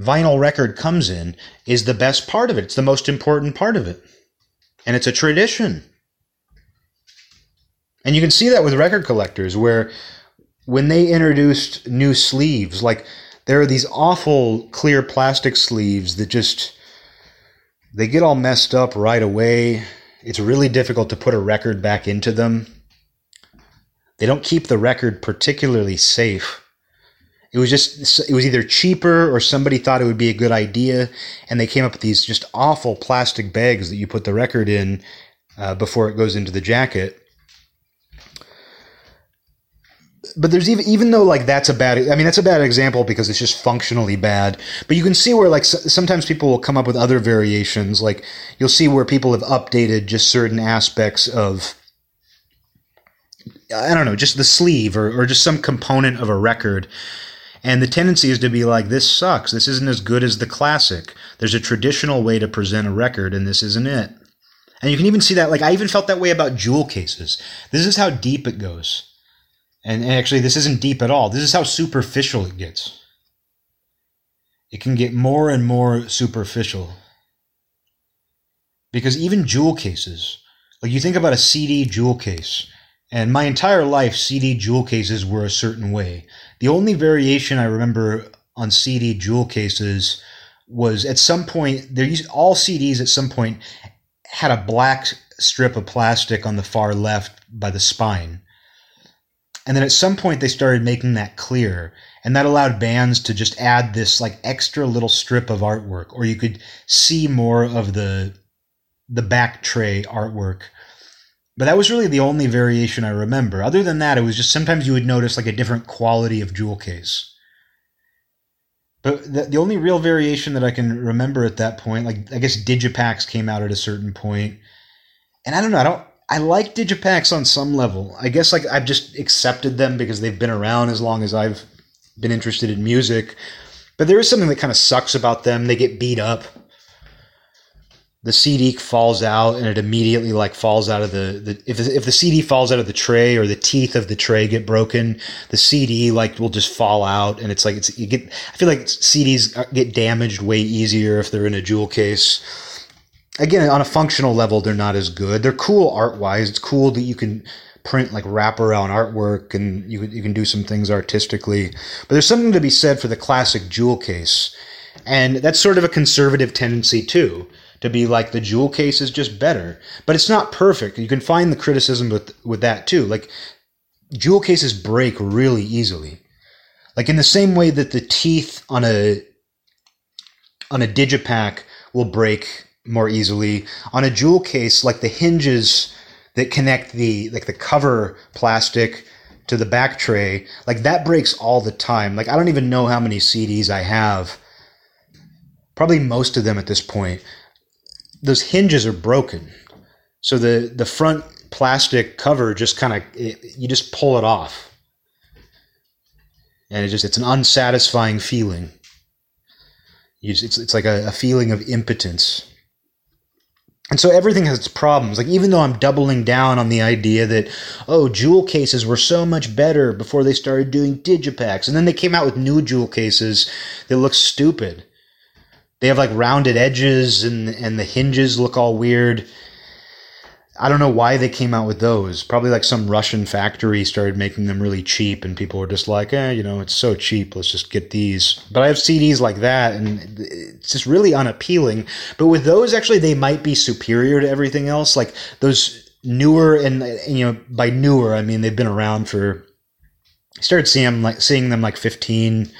Speaker 1: vinyl record comes in is the best part of it. It's the most important part of it. And it's a tradition. And you can see that with record collectors where when they introduced new sleeves, like there are these awful clear plastic sleeves that just they get all messed up right away. It's really difficult to put a record back into them. They don't keep the record particularly safe. It was just it was either cheaper or somebody thought it would be a good idea, and they came up with these just awful plastic bags that you put the record in uh, before it goes into the jacket but there's even even though like that's a bad i mean that's a bad example because it's just functionally bad but you can see where like sometimes people will come up with other variations like you'll see where people have updated just certain aspects of i don't know just the sleeve or, or just some component of a record and the tendency is to be like this sucks this isn't as good as the classic there's a traditional way to present a record and this isn't it and you can even see that like i even felt that way about jewel cases this is how deep it goes and, and actually, this isn't deep at all. This is how superficial it gets. It can get more and more superficial. Because even jewel cases, like you think about a CD jewel case, and my entire life, CD jewel cases were a certain way. The only variation I remember on CD jewel cases was at some point, used, all CDs at some point had a black strip of plastic on the far left by the spine. And then at some point they started making that clear. And that allowed bands to just add this like extra little strip of artwork, or you could see more of the the back tray artwork. But that was really the only variation I remember. Other than that, it was just sometimes you would notice like a different quality of jewel case. But the, the only real variation that I can remember at that point, like I guess Digipacks came out at a certain point, and I don't know, I don't I like Digipacks on some level. I guess like I've just accepted them because they've been around as long as I've been interested in music. But there is something that kind of sucks about them. They get beat up. The CD falls out and it immediately like falls out of the, the if if the CD falls out of the tray or the teeth of the tray get broken, the CD like will just fall out and it's like it's you get I feel like CDs uh, get damaged way easier if they're in a jewel case again, on a functional level, they're not as good. They're cool art wise. It's cool that you can print like wraparound artwork and you, you can do some things artistically. But there's something to be said for the classic jewel case. And that's sort of a conservative tendency too, to be like the jewel case is just better. But it's not perfect. You can find the criticism with, with that too. Like jewel cases break really easily. Like in the same way that the teeth on a on a digipack will break more easily. On a jewel case, like the hinges that connect the like the cover plastic to the back tray, like that breaks all the time. Like I don't even know how many CDs I have. Probably most of them at this point. Those hinges are broken. So the the front plastic cover just kind of you just pull it off. And it just it's an unsatisfying feeling. Just, it's it's like a, a feeling of impotence. And so everything has its problems. Like even though I'm doubling down on the idea that oh, jewel cases were so much better before they started doing digipacks, and then they came out with new jewel cases that look stupid. They have like rounded edges and and the hinges look all weird. I don't know why they came out with those. Probably like some Russian factory started making them really cheap, and people were just like, eh, you know, it's so cheap. Let's just get these. But I have CDs like that, and it's just really unappealing. But with those, actually, they might be superior to everything else. Like those newer, and you know, by newer, I mean they've been around for. I started seeing them like seeing them like fifteen.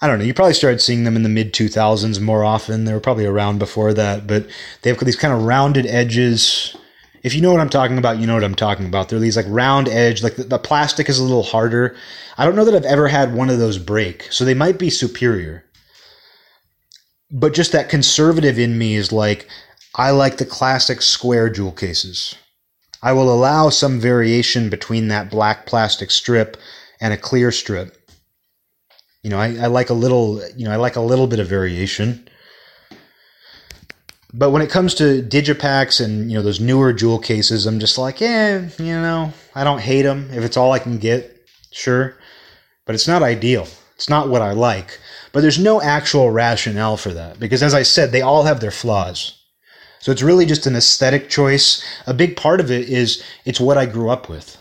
Speaker 1: I don't know. You probably started seeing them in the mid 2000s more often. They were probably around before that, but they have these kind of rounded edges if you know what I'm talking about, you know what I'm talking about. They're these like round edge, like the, the, plastic is a little harder. I don't know that I've ever had one of those break, so they might be superior. But just that conservative in me is like, I like the classic square jewel cases. I will allow some variation between that black plastic strip and a clear strip. You know, I, I like a little, you know, I like a little bit of variation. But when it comes to digipacks and you know those newer jewel cases, I'm just like, yeah, you know, I don't hate them if it's all I can get, sure, but it's not ideal. It's not what I like. But there's no actual rationale for that because, as I said, they all have their flaws. So it's really just an aesthetic choice. A big part of it is it's what I grew up with.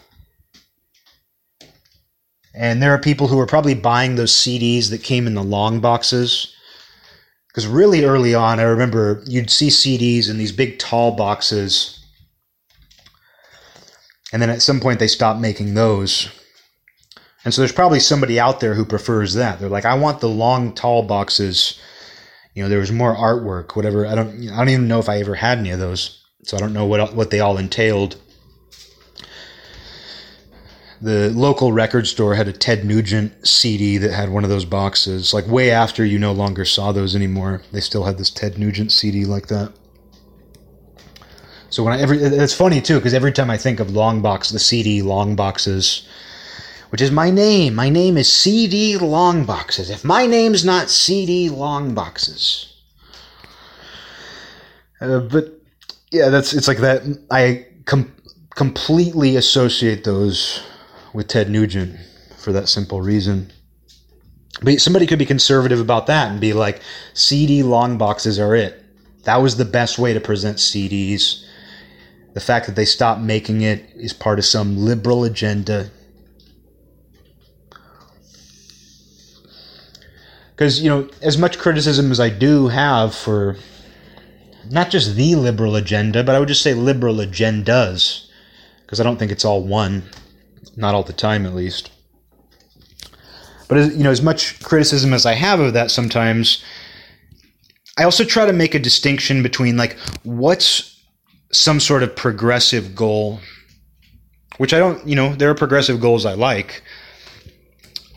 Speaker 1: And there are people who are probably buying those CDs that came in the long boxes. Because really early on, I remember you'd see CDs in these big tall boxes. And then at some point, they stopped making those. And so there's probably somebody out there who prefers that. They're like, I want the long, tall boxes. You know, there was more artwork, whatever. I don't, I don't even know if I ever had any of those, so I don't know what what they all entailed the local record store had a Ted Nugent CD that had one of those boxes. Like way after you no longer saw those anymore, they still had this Ted Nugent CD like that. So when I every it's funny too because every time I think of long box, the CD long boxes, which is my name. My name is CD Long Boxes. If my name's not CD Long Boxes, uh, but yeah, that's it's like that. I com- completely associate those with Ted Nugent for that simple reason. But somebody could be conservative about that and be like, CD long boxes are it. That was the best way to present CDs. The fact that they stopped making it is part of some liberal agenda. Because, you know, as much criticism as I do have for not just the liberal agenda, but I would just say liberal agendas, because I don't think it's all one not all the time at least. But as, you know, as much criticism as I have of that sometimes, I also try to make a distinction between like what's some sort of progressive goal, which I don't, you know, there are progressive goals I like,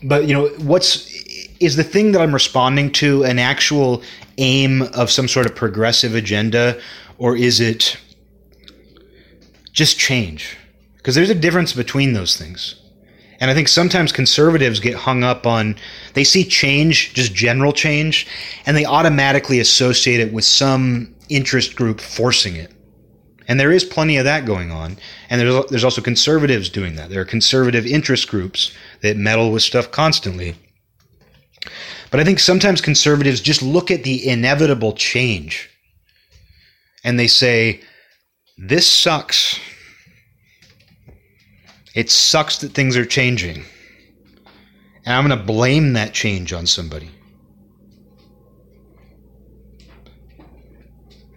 Speaker 1: but you know, what's is the thing that I'm responding to an actual aim of some sort of progressive agenda, or is it just change? Because there's a difference between those things. And I think sometimes conservatives get hung up on, they see change, just general change, and they automatically associate it with some interest group forcing it. And there is plenty of that going on. And there's, there's also conservatives doing that. There are conservative interest groups that meddle with stuff constantly. But I think sometimes conservatives just look at the inevitable change and they say, this sucks it sucks that things are changing. And I'm going to blame that change on somebody.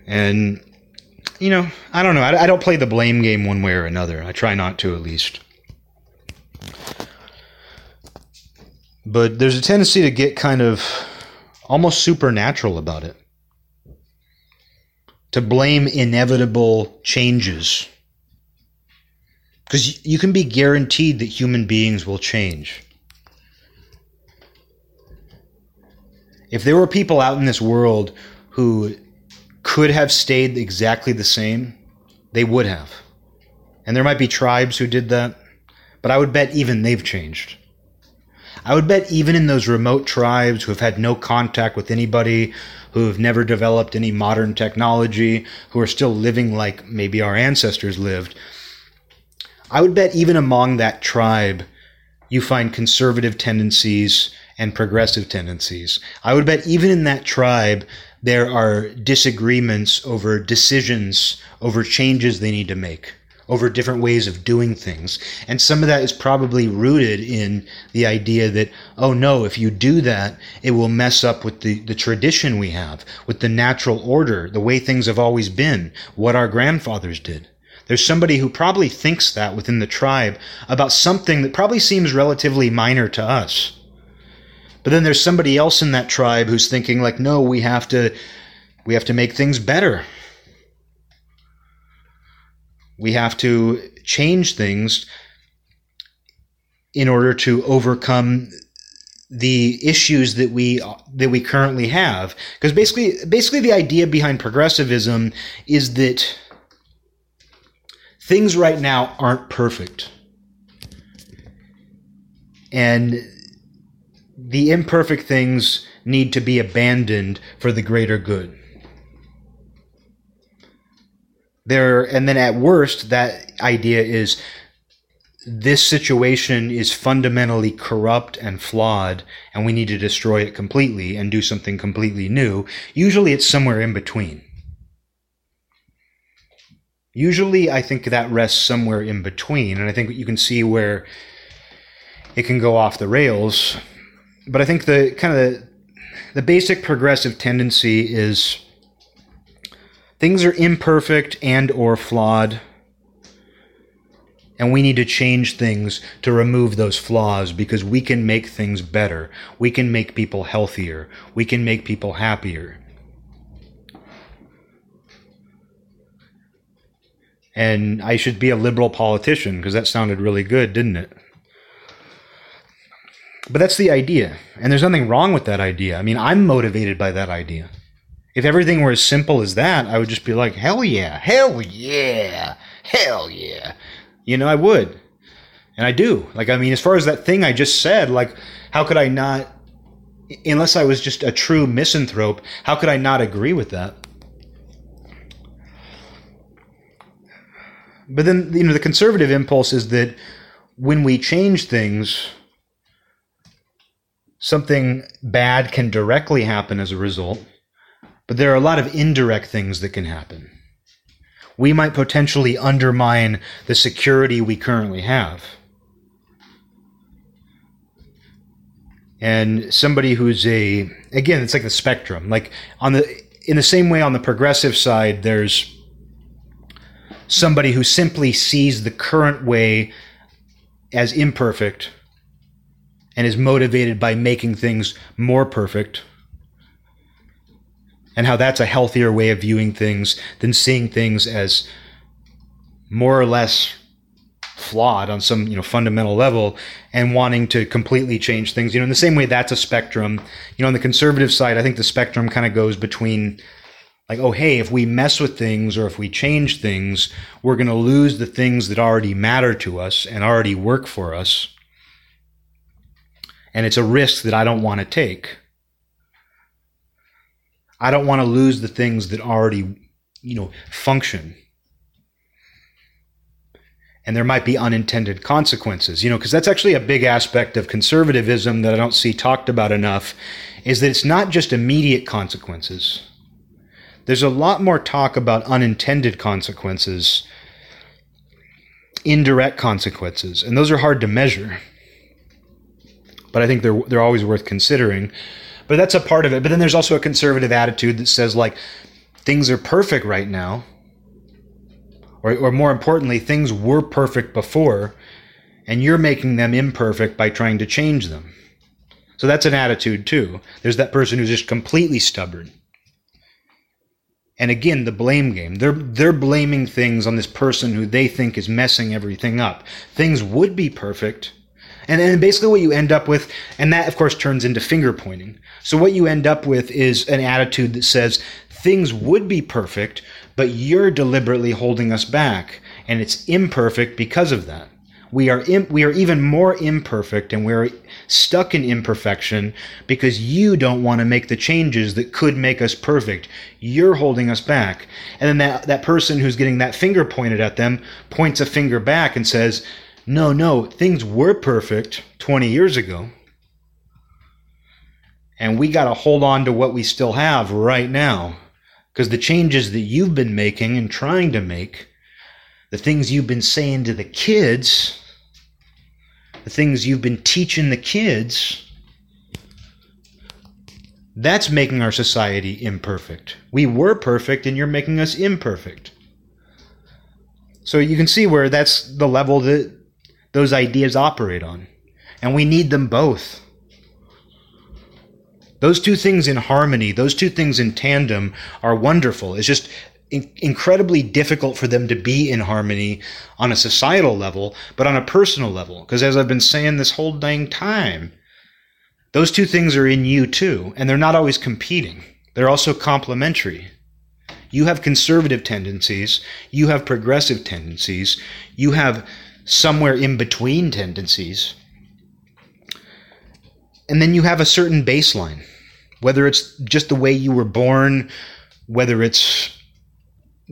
Speaker 1: And, you know, I don't know. I, I, don't play the blame game one way or another. I try not to, at least. But there's a tendency to get kind of almost supernatural about it. To blame inevitable changes because you can be guaranteed that human beings will change. If there were people out in this world who could have stayed exactly the same, they would have. And there might be tribes who did that, but I would bet even they've changed. I would bet even in those remote tribes who have had no contact with anybody, who have never developed any modern technology, who are still living like maybe our ancestors lived, I would bet even among that tribe, you find conservative tendencies and progressive tendencies. I would bet even in that tribe, there are disagreements over decisions, over changes they need to make, over different ways of doing things. And some of that is probably rooted in the idea that, oh no, if you do that, it will mess up with the, the tradition we have, with the natural order, the way things have always been, what our grandfathers did. There's somebody who probably thinks that within the tribe about something that probably seems relatively minor to us. But then there's somebody else in that tribe who's thinking like, no, we have to we have to make things better. We have to change things in order to overcome the issues that we that we currently have because basically basically the idea behind progressivism is that things right now aren't perfect. And the imperfect things need to be abandoned for the greater good. There and then at worst that idea is this situation is fundamentally corrupt and flawed and we need to destroy it completely and do something completely new. Usually it's somewhere in between. Usually I think that rests somewhere in between and I think you can see where it can go off the rails. But I think the kind of the, the basic progressive tendency is things are imperfect and or flawed and we need to change things to remove those flaws because we can make things better. We can make people healthier. We can make people happier. And I should be a liberal politician because that sounded really good, didn't it? But that's the idea. And there's nothing wrong with that idea. I mean, I'm motivated by that idea. If everything were as simple as that, I would just be like, hell yeah, hell yeah, hell yeah. You know, I would. And I do. Like, I mean, as far as that thing I just said, like, how could I not, unless I was just a true misanthrope, how could I not agree with that? But then, you know, the conservative impulse is that when we change things, something bad can directly happen as a result, but there are a lot of indirect things that can happen we might potentially undermine the security we currently have. And somebody who's a again, it's like the spectrum. Like on the in the same way on the progressive side, there's somebody who simply sees the current way as imperfect and is motivated by making things more perfect and how that's a healthier way of viewing things than seeing things as more or less flawed on some you know fundamental level and wanting to completely change things. You know in the same way that's a spectrum you know on the conservative side i think the spectrum kind of goes between like oh hey if we mess with things or if we change things we're going to lose the things that already matter to us and already work for us and it's a risk that i don't want to take I don't want to lose the things that already, you know, function. And there might be unintended consequences, you know, because that's actually a big aspect of conservatism that I don't see talked about enough is that it's not just immediate consequences. There's a lot more talk about unintended consequences, indirect consequences, and those are hard to measure. But I think they're they're always worth considering but that's a part of it. But then there's also a conservative attitude that says like things are perfect right now. Or, or more importantly, things were perfect before, and you're making them imperfect by trying to change them. So that's an attitude too. There's that person who's just completely stubborn. And again, the blame game. They're they're blaming things on this person who they think is messing everything up. Things would be perfect and then basically what you end up with, and that of course turns into finger pointing. So what you end up with is an attitude that says things would be perfect, but you're deliberately holding us back, and it's imperfect because of that. We are Im- we are even more imperfect, and we're stuck in imperfection because you don't want to make the changes that could make us perfect. You're holding us back, and then that that person who's getting that finger pointed at them points a finger back and says, no, no, things were perfect 20 years ago. And we got to hold on to what we still have right now. Because the changes that you've been making and trying to make, the things you've been saying to the kids, the things you've been teaching the kids, that's making our society imperfect. We were perfect and you're making us imperfect. So you can see where that's the level that those ideas operate on. And we need them both. Those two things in harmony, those two things in tandem are wonderful. It's just in- incredibly difficult for them to be in harmony on a societal level, but on a personal level. Because as I've been saying this whole dang time, those two things are in you too, and they're not always competing. They're also complementary. You have conservative tendencies, you have progressive tendencies, you have somewhere in between tendencies. And then you have a certain baseline, whether it's just the way you were born, whether it's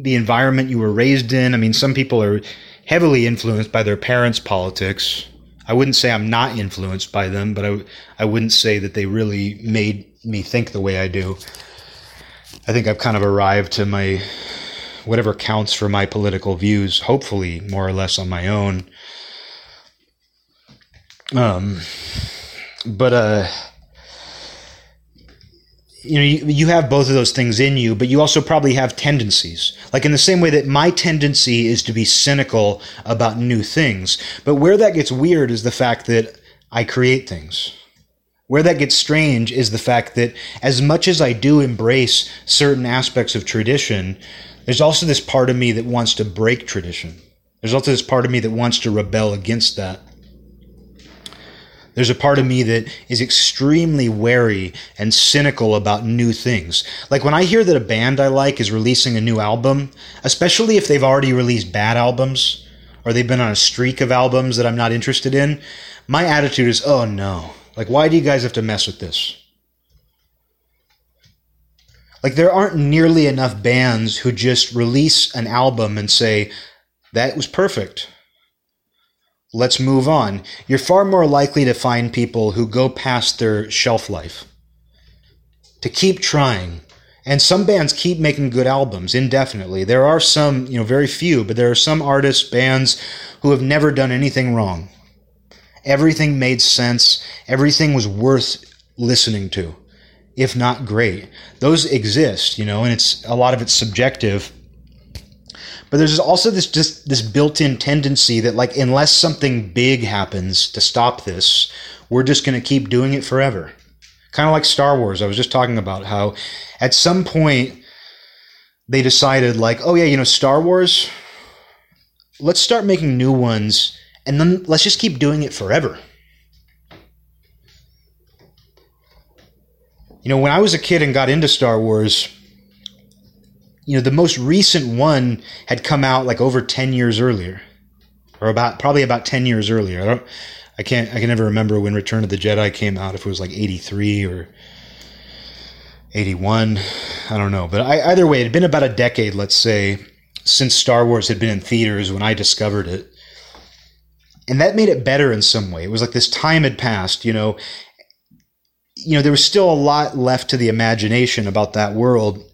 Speaker 1: the environment you were raised in. I mean, some people are heavily influenced by their parents' politics. I wouldn't say I'm not influenced by them, but I, I wouldn't say that they really made me think the way I do. I think I've kind of arrived to my whatever counts for my political views, hopefully more or less on my own. Um, but uh, you know, you, you have both of those things in you, but you also probably have tendencies. Like in the same way that my tendency is to be cynical about new things. But where that gets weird is the fact that I create things. Where that gets strange is the fact that as much as I do embrace certain aspects of tradition, there's also this part of me that wants to break tradition. There's also this part of me that wants to rebel against that. There's a part of me that is extremely wary and cynical about new things. Like when I hear that a band I like is releasing a new album, especially if they've already released bad albums or they've been on a streak of albums that I'm not interested in, my attitude is, oh no. Like, why do you guys have to mess with this? Like, there aren't nearly enough bands who just release an album and say, that was perfect let's move on. You're far more likely to find people who go past their shelf life, to keep trying. And some bands keep making good albums indefinitely. There are some, you know, very few, but there are some artists, bands who have never done anything wrong. Everything made sense. Everything was worth listening to, if not great. Those exist, you know, and it's a lot of it's subjective but there's also this just this built-in tendency that like unless something big happens to stop this, we're just going to keep doing it forever. Kind of like Star Wars. I was just talking about how at some point they decided like, oh yeah, you know, Star Wars, let's start making new ones and then let's just keep doing it forever. You know, when I was a kid and got into Star Wars, you know, the most recent one had come out like over 10 years earlier, or about probably about 10 years earlier. I don't, I can't, I can never remember when Return of the Jedi came out, if it was like 83 or 81. I don't know. But I, either way, it had been about a decade, let's say, since Star Wars had been in theaters when I discovered it. And that made it better in some way. It was like this time had passed, you know. You know, there was still a lot left to the imagination about that world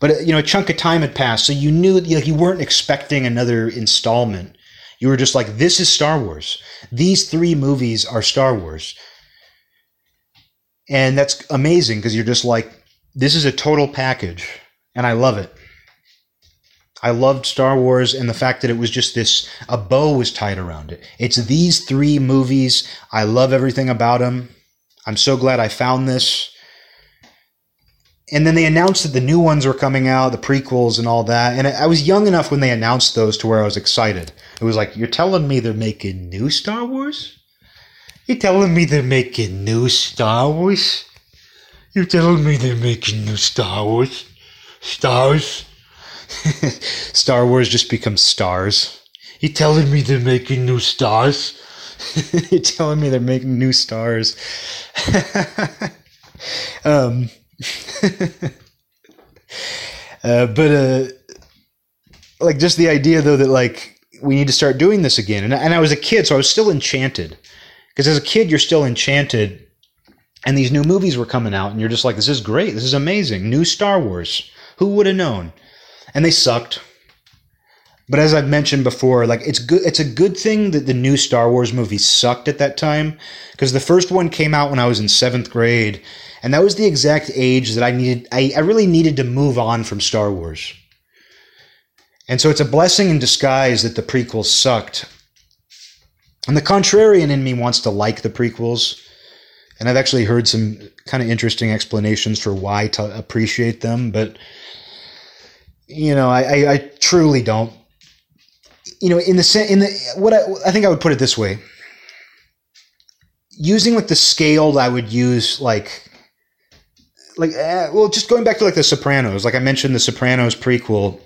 Speaker 1: but you know, a chunk of time had passed, so you knew you, know, you weren't expecting another installment. You were just like, "This is Star Wars. These three movies are Star Wars," and that's amazing because you're just like, "This is a total package," and I love it. I loved Star Wars and the fact that it was just this a bow was tied around it. It's these three movies. I love everything about them. I'm so glad I found this and then they announced that the new ones were coming out, the prequels and all that. And I was young enough when they announced those to where I was excited. It was like, you're telling me they're making new Star Wars? You're telling me they're making new Star Wars? You're telling me they're making new Star Wars? Stars? Star Wars just becomes stars. You're telling me they're making new stars? you're telling me they're making new stars. um, uh, but uh, like just the idea though that like we need to start doing this again, and and I was a kid, so I was still enchanted because as a kid you're still enchanted, and these new movies were coming out, and you're just like, this is great, this is amazing, new Star Wars. Who would have known? And they sucked. But as I've mentioned before, like it's good it's a good thing that the new Star Wars movies sucked at that time because the first one came out when I was in 7th grade and that was the exact age that I needed, I, I really needed to move on from Star Wars. And so it's a blessing in disguise that the prequels sucked. And the contrarian in me wants to like the prequels. And I've actually heard some kind of interesting explanations for why to appreciate them, but you know, I, I, I truly don't. You know, in the in the what I, I think I would put it this way: using like the scale that I would use like like uh, well just going back to like the sopranos like i mentioned the sopranos prequel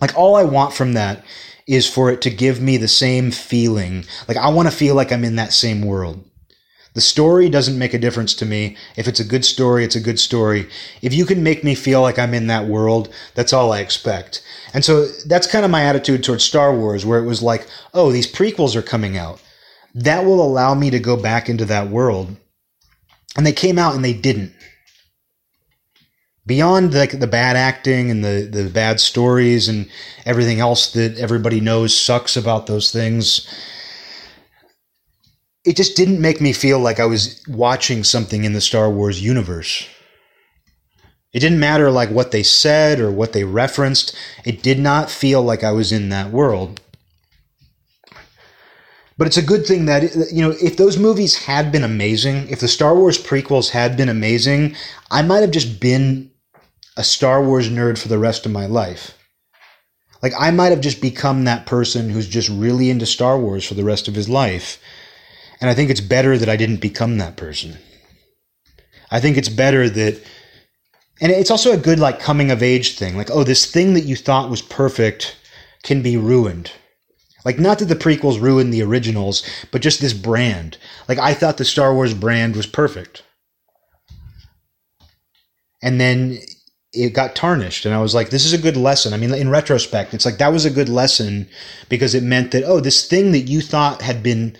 Speaker 1: like all i want from that is for it to give me the same feeling like i want to feel like i'm in that same world The story doesn't make a difference to me. If it's a good story, it's a good story. If you can make me feel like I'm in that world, that's all I expect. And so that's kind of my attitude towards Star Wars, where it was like, oh, these prequels are coming out. That will allow me to go back into that world. And they came out and they didn't. Beyond like the bad acting and the, the bad stories and everything else that everybody knows sucks about those things, it just didn't make me feel like I was watching something in the Star Wars universe. It didn't matter like what they said or what they referenced. It did not feel like I was in that world. But it's a good thing that you know if those movies had been amazing, if the Star Wars prequels had been amazing, I might have just been a Star Wars nerd for the rest of my life. Like I might have just become that person who's just really into Star Wars for the rest of his life and I think it's better that I didn't become that person. I think it's better that and it's also a good like coming of age thing. Like, oh, this thing that you thought was perfect can be ruined. Like not that the prequels ruined the originals, but just this brand. Like I thought the Star Wars brand was perfect. And then it got tarnished and I was like this is a good lesson. I mean in retrospect, it's like that was a good lesson because it meant that oh, this thing that you thought had been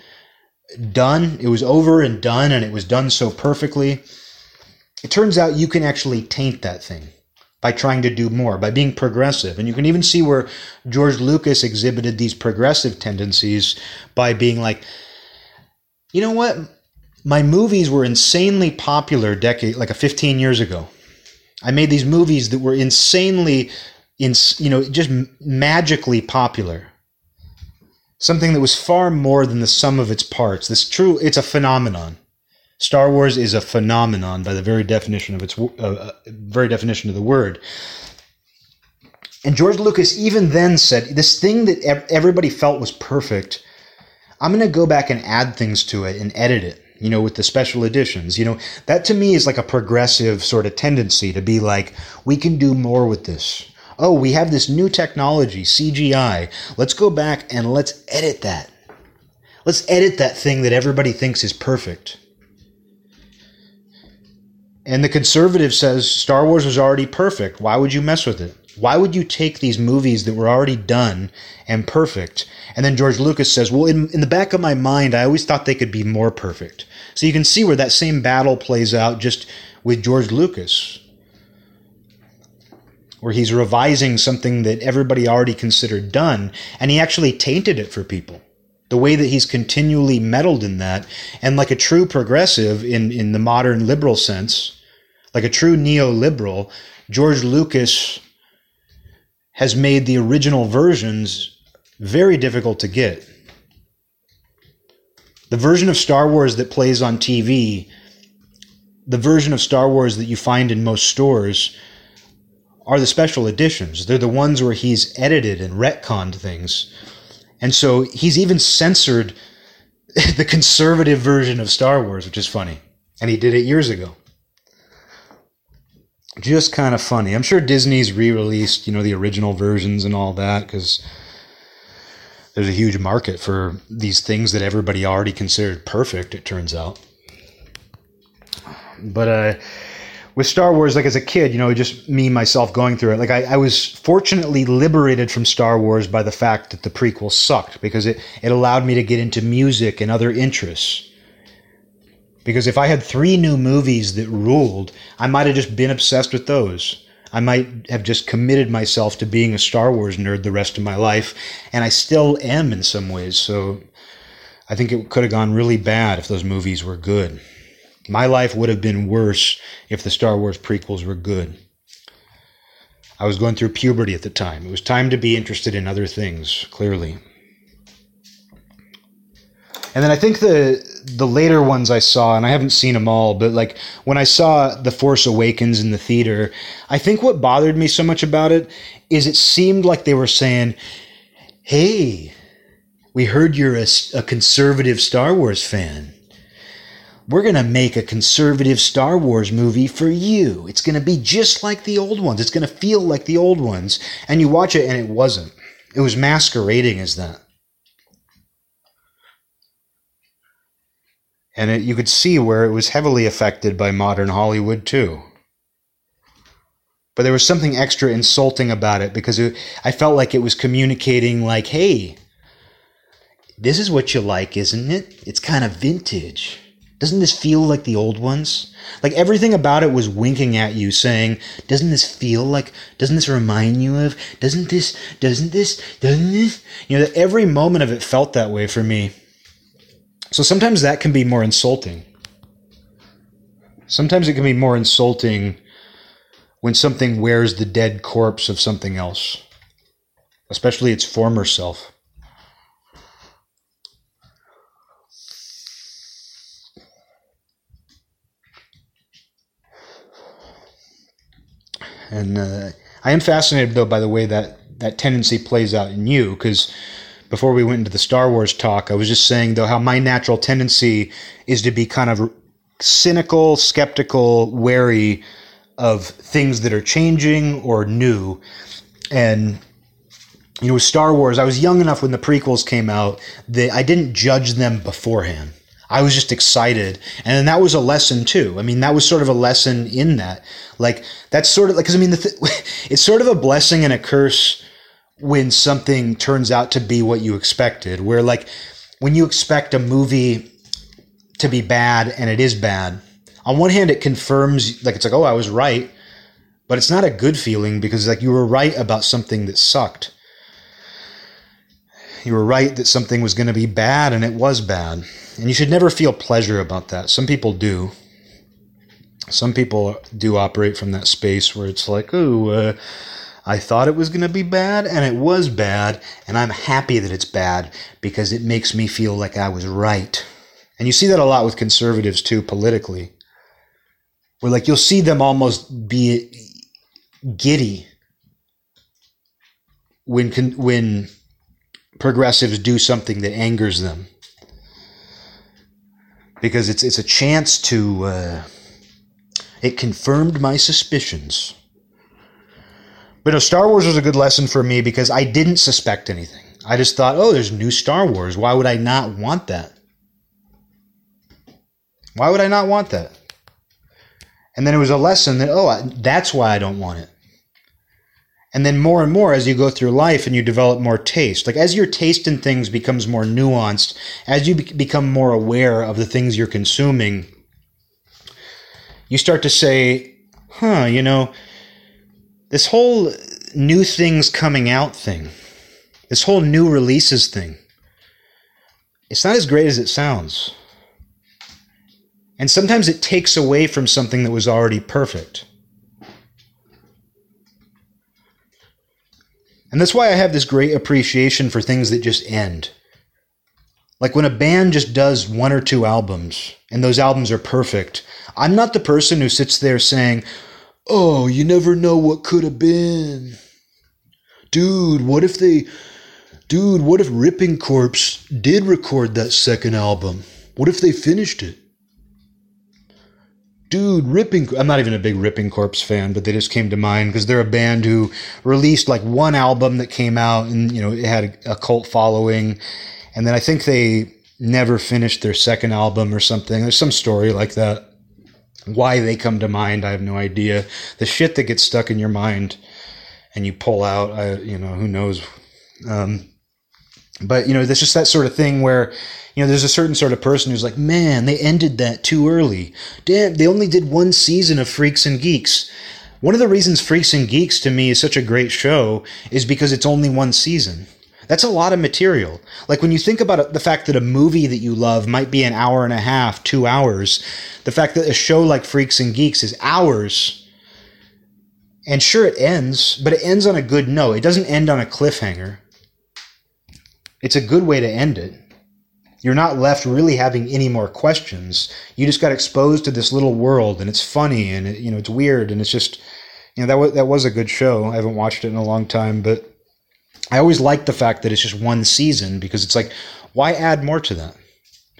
Speaker 1: done. It was over and done, and it was done so perfectly. It turns out you can actually taint that thing by trying to do more, by being progressive. And you can even see where George Lucas exhibited these progressive tendencies by being like, you know what? My movies were insanely popular decade like a 15 years ago. I made these movies that were insanely in you know just magically popular something that was far more than the sum of its parts. This true, it's a phenomenon. Star Wars is a phenomenon by the very definition of its uh, uh, very definition of the word. And George Lucas even then said, "This thing that everybody felt was perfect, I'm going to go back and add things to it and edit it." You know, with the special editions. You know, that to me is like a progressive sort of tendency to be like, we can do more with this oh, we have this new technology, CGI. Let's go back and let's edit that. Let's edit that thing that everybody thinks is perfect. And the conservative says Star Wars was already perfect. Why would you mess with it? Why would you take these movies that were already done and perfect? And then George Lucas says, well, in, in the back of my mind, I always thought they could be more perfect. So you can see where that same battle plays out just with George Lucas where he's revising something that everybody already considered done, and he actually tainted it for people. The way that he's continually meddled in that, and like a true progressive in, in the modern liberal sense, like a true neoliberal, George Lucas has made the original versions very difficult to get. The version of Star Wars that plays on TV, the version of Star Wars that you find in most stores, are the special editions. They're the ones where he's edited and retconned things. And so he's even censored the conservative version of Star Wars, which is funny. And he did it years ago. Just kind of funny. I'm sure Disney's re released, you know, the original versions and all that because there's a huge market for these things that everybody already considered perfect, it turns out. But, uh, with Star Wars, like as a kid, you know, just me myself going through it. Like I, I, was fortunately liberated from Star Wars by the fact that the prequels sucked because it, it allowed me to get into music and other interests. Because if I had three new movies that ruled, I might have just been obsessed with those. I might have just committed myself to being a Star Wars nerd the rest of my life, and I still am in some ways. So I think it could have gone really bad if those movies were good. My life would have been worse if the Star Wars prequels were good. I was going through puberty at the time. It was time to be interested in other things, clearly. And then I think the the later ones I saw, and I haven't seen them all, but like when I saw The Force Awakens in the theater, I think what bothered me so much about it is it seemed like they were saying, "Hey, we heard you're a, a conservative Star Wars fan we're going to make a conservative Star Wars movie for you. It's going to be just like the old ones. It's going to feel like the old ones. And you watch it and it wasn't. It was masquerading as that. And it, you could see where it was heavily affected by modern Hollywood too. But there was something extra insulting about it because it, I felt like it was communicating, like, hey, this is what you like, isn't it? It's kind of vintage. Doesn't this feel like the old ones? Like everything about it was winking at you, saying, Doesn't this feel like, doesn't this remind you of, doesn't this, doesn't this, doesn't this? You know, that every moment of it felt that way for me. So sometimes that can be more insulting. Sometimes it can be more insulting when something wears the dead corpse of something else, especially its former self. And uh, I am fascinated, though, by the way that that tendency plays out in you, because before we went into the Star Wars talk, I was just saying, though, how my natural tendency is to be kind of cynical, skeptical, wary of things that are changing or new. And you know, with Star Wars, I was young enough when the prequels came out that I didn't judge them beforehand. I was just excited. And that was a lesson too. I mean, that was sort of a lesson in that. Like, that's sort of like, cause I mean, th- it's sort of a blessing and a curse when something turns out to be what you expected. Where, like, when you expect a movie to be bad and it is bad, on one hand, it confirms, like, it's like, oh, I was right. But it's not a good feeling because, like, you were right about something that sucked. You were right that something was going to be bad and it was bad. And you should never feel pleasure about that. Some people do. Some people do operate from that space where it's like, oh, uh, I thought it was going to be bad and it was bad, and I'm happy that it's bad because it makes me feel like I was right. And you see that a lot with conservatives too, politically. Where like you'll see them almost be giddy when when progressives do something that angers them because it's it's a chance to. Uh, it confirmed my suspicions. But no, Star Wars was a good lesson for me because I didn't suspect anything. I just thought, oh, there's new Star Wars. Why would I not want that? Why would I not want that? And then it was a lesson that, oh, that's why I don't want it. And then more and more as you go through life and you develop more taste, like as your taste in things becomes more nuanced, as you be- become more aware of the things you're consuming, you start to say, huh, you know, this whole new things coming out thing, this whole new releases thing, it's not as great as it sounds. And sometimes it takes away from something that was already perfect. And that's why I have this great appreciation for things that just end. Like when a band just does one or two albums and those albums are perfect, I'm not the person who sits there saying, Oh, you never know what could have been. Dude, what if they. Dude, what if Ripping Corpse did record that second album? What if they finished it? dude, Ripping. I'm not even a big Ripping Corpse fan, but they just came to mind because they're a band who released like one album that came out and you know it had a, a cult following, and then I think they never finished their second album or something. There's some story like that. Why they come to mind, I have no idea. The shit that gets stuck in your mind and you pull out, I, you know, who knows. Um, but you know, there's just that sort of thing where you know, there's a certain sort of person who's like, man, they ended that too early. Damn, they only did one season of Freaks and Geeks. One of the reasons Freaks and Geeks to me is such a great show is because it's only one season. That's a lot of material. Like when you think about the fact that a movie that you love might be an hour and a half, two hours, the fact that a show like Freaks and Geeks is hours, and sure it ends, but it ends on a good note. It doesn't end on a cliffhanger. It's a good way to end it you're not left really having any more questions. You just got exposed to this little world, and it's funny, and it, you know it's weird, and it's just you know that was that was a good show. I haven't watched it in a long time, but I always like the fact that it's just one season because it's like why add more to that?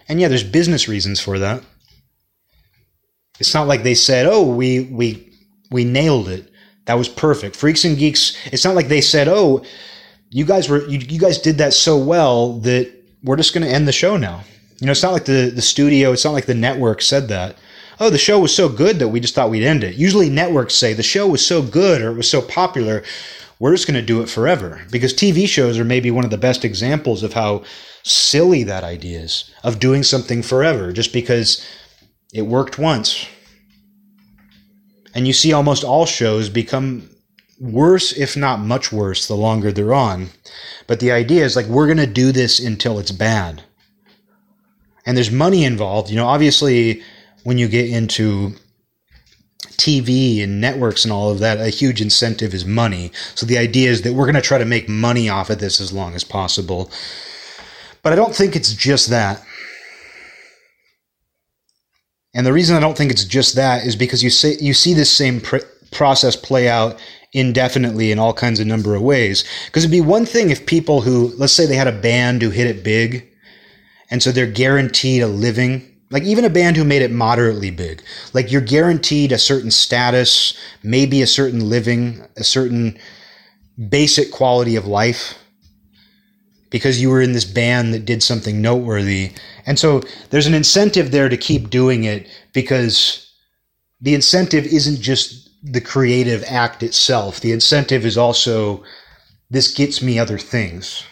Speaker 1: And yeah, there's business reasons for that. It's not like they said, "Oh, we we we nailed it. That was perfect." Freaks and Geeks. It's not like they said, "Oh, you guys were you, you guys did that so well that we're just going to end the show now. You know, it's not like the, the studio, it's not like the network said that. Oh, the show was so good that we just thought we'd end it. Usually networks say the show was so good or it was so popular, we're just going to do it forever. Because TV shows are maybe one of the best examples of how silly that idea is of doing something forever just because it worked once. And you see almost all shows become worse, if not much worse, the longer they're on. But the idea is like, we're going to do this until it's bad. And there's money involved. You know, obviously, when you get into TV and networks and all of that, a huge incentive is money. So the idea is that we're going to try to make money off of this as long as possible. But I don't think it's just that. And the reason I don't think it's just that is because you say you see this same pr- process play out indefinitely in all kinds of number of ways. Because it'd be one thing if people who, let's say they had a band who hit it big, and so they're guaranteed a living. Like even a band who made it moderately big, like you're guaranteed a certain status, maybe a certain living, a certain basic quality of life because you were in this band that did something noteworthy. And so there's an incentive there to keep doing it because the incentive isn't just the creative act itself. The incentive is also this gets me other things.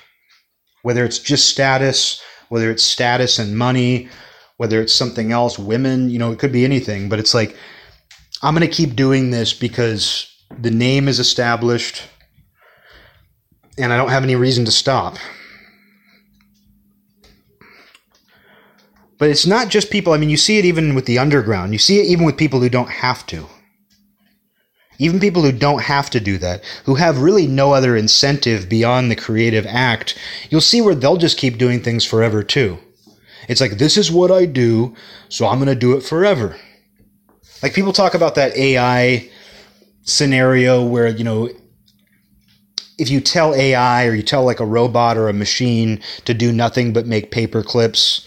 Speaker 1: Whether it's just status, whether it's status and money, whether it's something else, women, you know, it could be anything, but it's like I'm going to keep doing this because the name is established and I don't have any reason to stop. But it's not just people, I mean, you see it even with the underground. You see it even with people who don't have to. Even people who don't have to do that, who have really no other incentive beyond the creative act, you'll see where they'll just keep doing things forever too. It's like, this is what I do, so I'm going to do it forever. Like people talk about that AI scenario where, you know, if you tell AI or you tell like a robot or a machine to do nothing but make paper clips,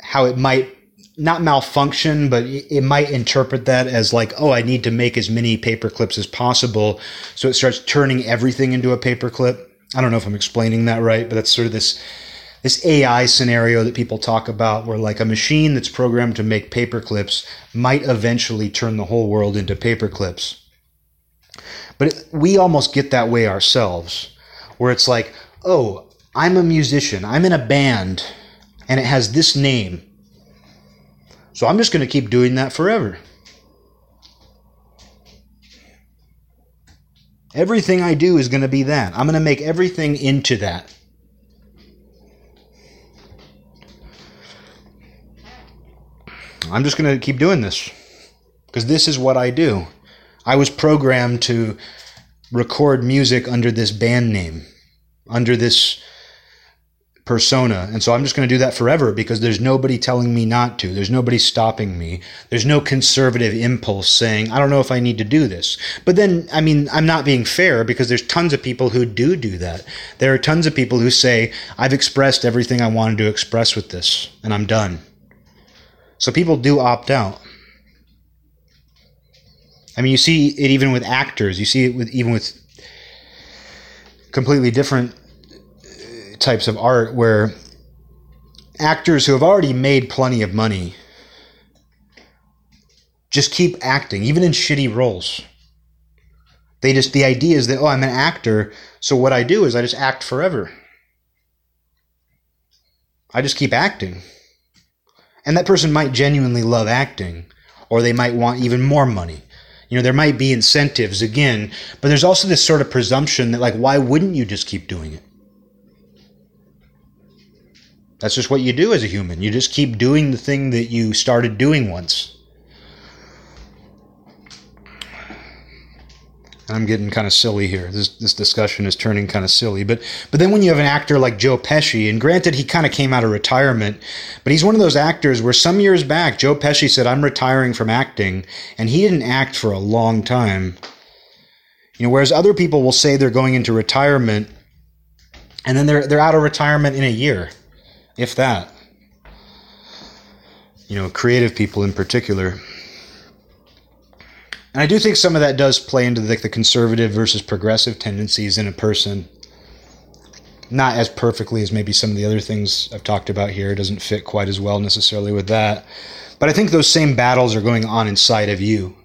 Speaker 1: how it might not malfunction, but it might interpret that as like, oh, I need to make as many paper clips as possible. So it starts turning everything into a paper clip. I don't know if I'm explaining that right, but that's sort of this this AI scenario that people talk about where like a machine that's programmed to make paper clips might eventually turn the whole world into paper clips. But it, we almost get that way ourselves, where it's like, oh, I'm a musician, I'm in a band, and it has this name. So I'm just going to keep doing that forever. Everything I do is going to be that. I'm going to make everything into that. I'm just going to keep doing this because this is what I do. I was programmed to record music under this band name, under this persona. And so I'm just going to do that forever because there's nobody telling me not to. There's nobody stopping me. There's no conservative impulse saying, I don't know if I need to do this. But then, I mean, I'm not being fair because there's tons of people who do do that. There are tons of people who say, I've expressed everything I wanted to express with this and I'm done. So people do opt out. I mean, you see it even with actors. You see it with even with completely different uh, types of art where actors who have already made plenty of money just keep acting, even in shitty roles. They just, the idea is that, oh, I'm an actor, so what I do is I just act forever. I just keep acting. And that person might genuinely love acting, or they might want even more money. You know, there might be incentives again, but there's also this sort of presumption that, like, why wouldn't you just keep doing it? That's just what you do as a human. You just keep doing the thing that you started doing once. I'm getting kind of silly here. This this discussion is turning kind of silly. But but then when you have an actor like Joe Pesci, and granted he kind of came out of retirement, but he's one of those actors where some years back Joe Pesci said I'm retiring from acting, and he didn't act for a long time. You know, whereas other people will say they're going into retirement, and then they're they're out of retirement in a year if that. You know, creative people in particular. And I do think some of that does play into the, the conservative versus progressive tendencies in a person. not as perfectly as maybe some of the other things I've talked about here. It doesn't fit quite as well necessarily with that. But I think those same battles are going on inside of you.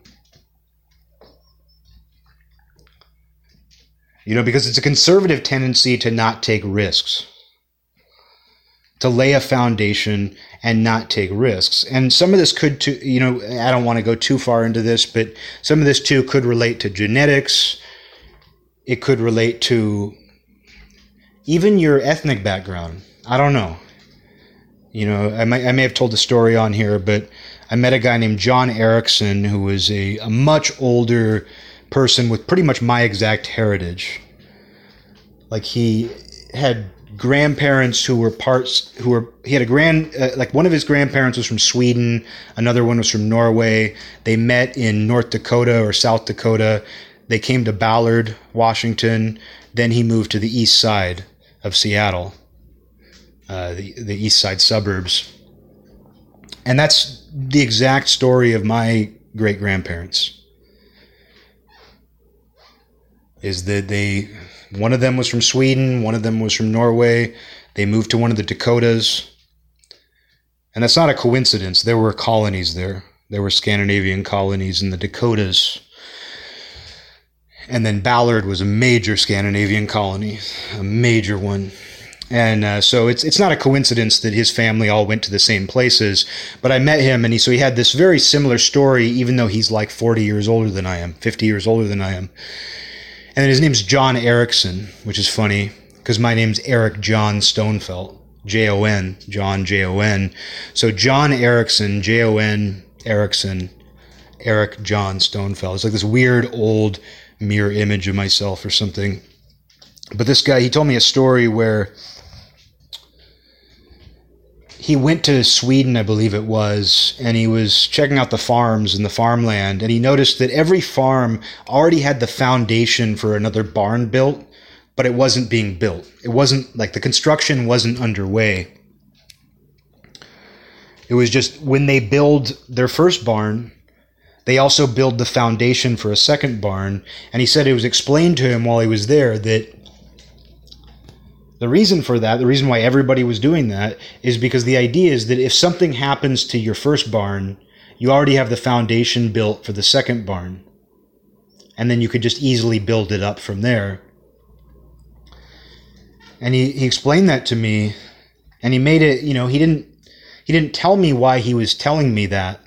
Speaker 1: You know, because it's a conservative tendency to not take risks, to lay a foundation and not take risks. And some of this could, you know, I don't want to go too far into this, but some of this too could relate to genetics. It could relate to even your ethnic background. I don't know. You know, I, might, I may have told the story on here, but I met a guy named John Erickson who was a, a much older person with pretty much my exact heritage. Like he had grandparents who were parts who were he had a grand uh, like one of his grandparents was from Sweden, another one was from Norway. They met in North Dakota or South Dakota. They came to Ballard, Washington. Then he moved to the east side of Seattle, uh, the the east side suburbs. And that's the exact story of my great grandparents. Is that they one of them was from Sweden, one of them was from Norway. They moved to one of the Dakotas. And that's not a coincidence. There were colonies there. There were Scandinavian colonies in the Dakotas. And then Ballard was a major Scandinavian colony, a major one. And uh, so it's it's not a coincidence that his family all went to the same places. But I met him, and he so he had this very similar story, even though he's like 40 years older than I am, 50 years older than I am. And then his name's John Erickson, which is funny because my name's Eric John Stonefelt, J O N, John J O N. So John Erickson, J O N Erickson, Eric John Stonefelt. It's like this weird old mirror image of myself or something. But this guy, he told me a story where he went to Sweden, I believe it was, and he was checking out the farms and the farmland, and he noticed that every farm already had the foundation for another barn built, but it wasn't being built. It wasn't like the construction wasn't underway. It was just when they build their first barn, they also build the foundation for a second barn. And he said it was explained to him while he was there that the reason for that, the reason why everybody was doing that, is because the idea is that if something happens to your first barn, you already have the foundation built for the second barn. And then you could just easily build it up from there. And he, he explained that to me, and he made it, you know, he didn't he didn't tell me why he was telling me that.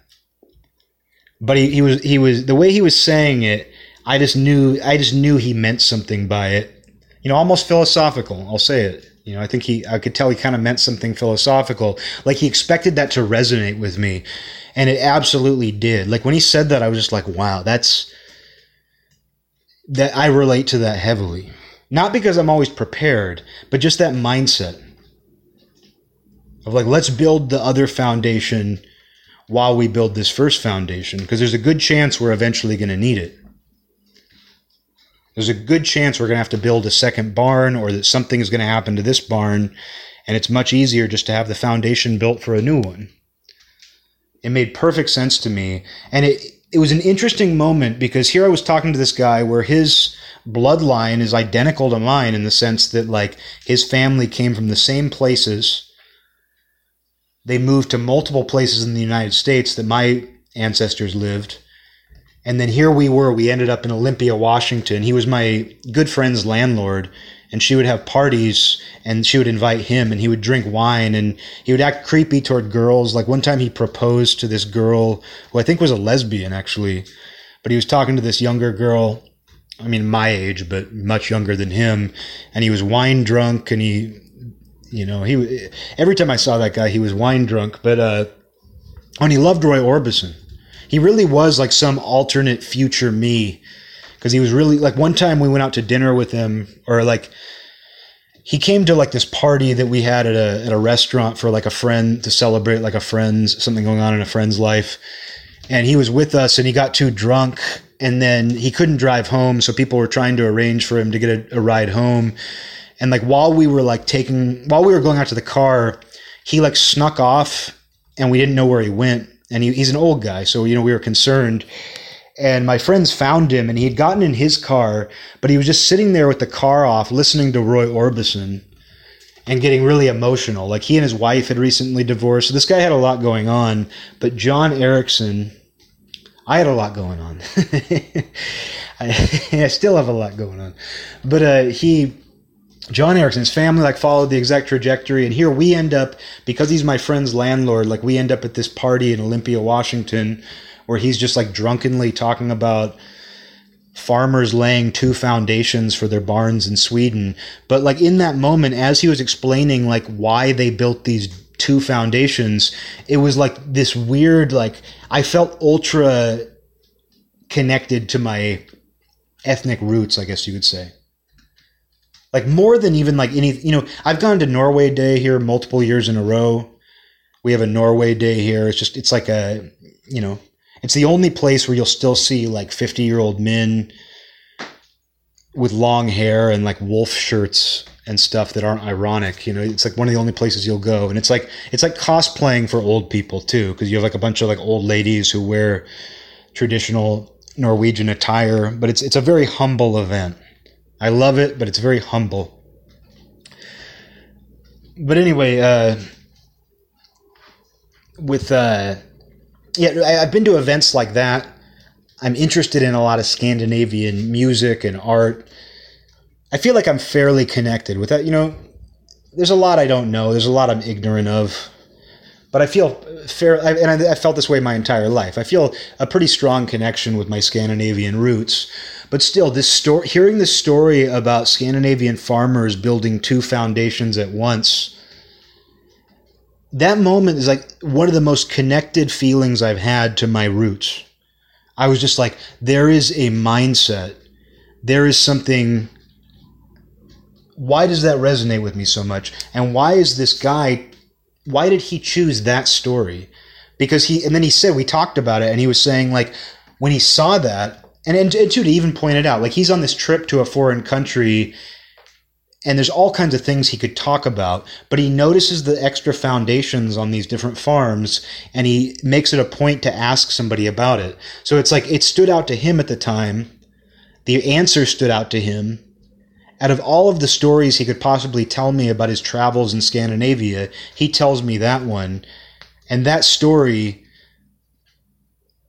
Speaker 1: But he, he was he was the way he was saying it, I just knew I just knew he meant something by it you know, almost philosophical. I'll say it. You know, I think he, I could tell he kind of meant something philosophical. Like he expected that to resonate with me. And it absolutely did. Like when he said that, I was just like, wow, that's, that I relate to that heavily. Not because I'm always prepared, but just that mindset of like, let's build the other foundation while we build this first foundation. Because there's a good chance we're eventually going to need it there's a good chance we're going to have to build a second barn or that something is going to happen to this barn. And it's much easier just to have the foundation built for a new one. It made perfect sense to me. And it, it was an interesting moment because here I was talking to this guy where his bloodline is identical to mine in the sense that like his family came from the same places. They moved to multiple places in the United States that my ancestors lived and then here we were, we ended up in Olympia, Washington. He was my good friend's landlord, and she would have parties and she would invite him and he would drink wine and he would act creepy toward girls. Like one time he proposed to this girl who I think was a lesbian actually, but he was talking to this younger girl. I mean, my age, but much younger than him. And he was wine drunk and he, you know, he, every time I saw that guy, he was wine drunk, but, uh, and he loved Roy Orbison he really was like some alternate future me. Because he was really like one time we went out to dinner with him or like he came to like this party that we had at a at a restaurant for like a friend to celebrate like a friend's something going on in a friend's life. And he was with us and he got too drunk and then he couldn't drive home so people were trying to arrange for him to get a, a ride home. And like while we were like taking while we were going out to the car he like snuck off and we didn't know where he went and he, he's an old guy, so you know we were concerned. And my friends found him, and he had gotten in his car, but he was just sitting there with the car off, listening to Roy Orbison. and getting really emotional. Like he and his wife had recently divorced. So this guy had a lot going on, but John Erickson, I had a lot going on. I, I, still have a lot going on, but uh, he. John Erickson's family like followed the exact trajectory, and here we end up because he's my friend's landlord. Like we end up at this party in Olympia, Washington, where he's just like drunkenly talking about farmers laying two foundations for their barns in Sweden. But like in that moment, as he was explaining like why they built these two foundations, it was like this weird, like I felt ultra connected to my ethnic roots, I guess you could say. Like more than even like any, you know, I've gone to Norway Day here multiple years in a row. We have a Norway Day here. It's just, it's like a, you know, it's the only place where you'll still see like 50 year old men with long hair and like wolf shirts and stuff that aren't ironic. You know, it's like one of the only places you'll go, and it's like it's like cosplaying for old people too, because you have like a bunch of like old ladies who wear traditional Norwegian attire, but it's it's a very humble event. I love it, but it's very humble. But anyway, uh, with uh, yeah, I've been to events like that. I'm interested in a lot of Scandinavian music and art. I feel like I'm fairly connected with that. You know, there's a lot I don't know. There's a lot I'm ignorant of, but I feel fair. And I, I felt this way my entire life. I feel a pretty strong connection with my Scandinavian roots. But still, this story, hearing this story about Scandinavian farmers building two foundations at once that moment is like one of the most connected feelings I've had to my roots. I was just like, there is a mindset. There is something. Why does that resonate with me so much? And why is this guy, why did he choose that story? Because he, and then he said, we talked about it, and he was saying, like, when he saw that, and, and, and too, to even point it out, like, he's on this trip to a foreign country and there's all kinds of things he could talk about but he notices the extra foundations on these different farms and he makes it a point to ask somebody about it. So it's like it stood out to him at the time the answer stood out to him. Out of all of the stories he could possibly tell me about his travels in Scandinavia he tells me that one. And that story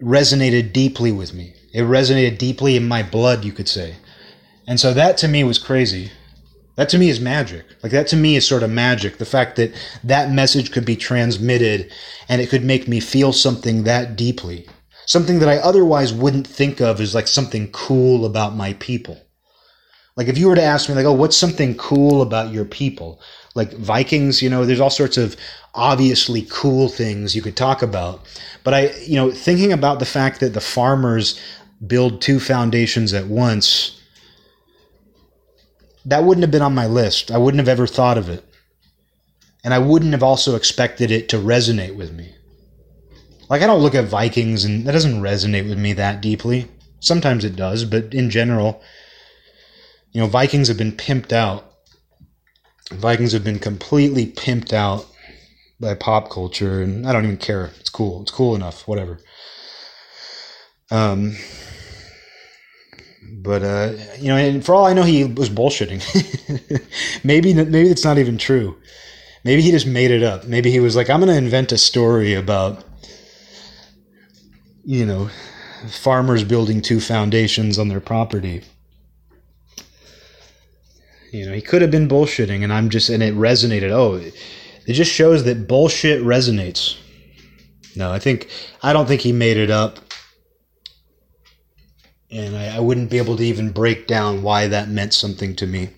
Speaker 1: resonated deeply with me it resonated deeply in my blood you could say and so that to me was crazy that to me is magic. Like that to me is sort of magic. The fact that that message could be transmitted and it could make me feel something that deeply. Something that I otherwise wouldn't think of as like something cool about my people. Like if you were to ask me like, "Oh, what's something cool about your people?" Like Vikings, you know, there's all sorts of obviously cool things you could talk about. But I, you know, thinking about the fact that the farmers build two foundations at once, that wouldn't have been on my list. I wouldn't have ever thought of it. And I wouldn't have also expected it to resonate with me. Like, I don't look at Vikings and that doesn't resonate with me that deeply. Sometimes it does, but in general, you know, Vikings have been pimped out. Vikings have been completely pimped out by pop culture, and I don't even care. It's cool. It's cool enough. Whatever. Um, but uh, you know, and for all I know, he was bullshitting. maybe maybe it's not even true. Maybe he just made it up. Maybe he was like, "I'm going to invent a story about, you know, farmers building two foundations on their property." You know, he could have been bullshitting, and I'm just, and it resonated. Oh, it just shows that bullshit resonates. No, I think I don't think he made it up and I, I wouldn't be able to even break down why that meant something to me.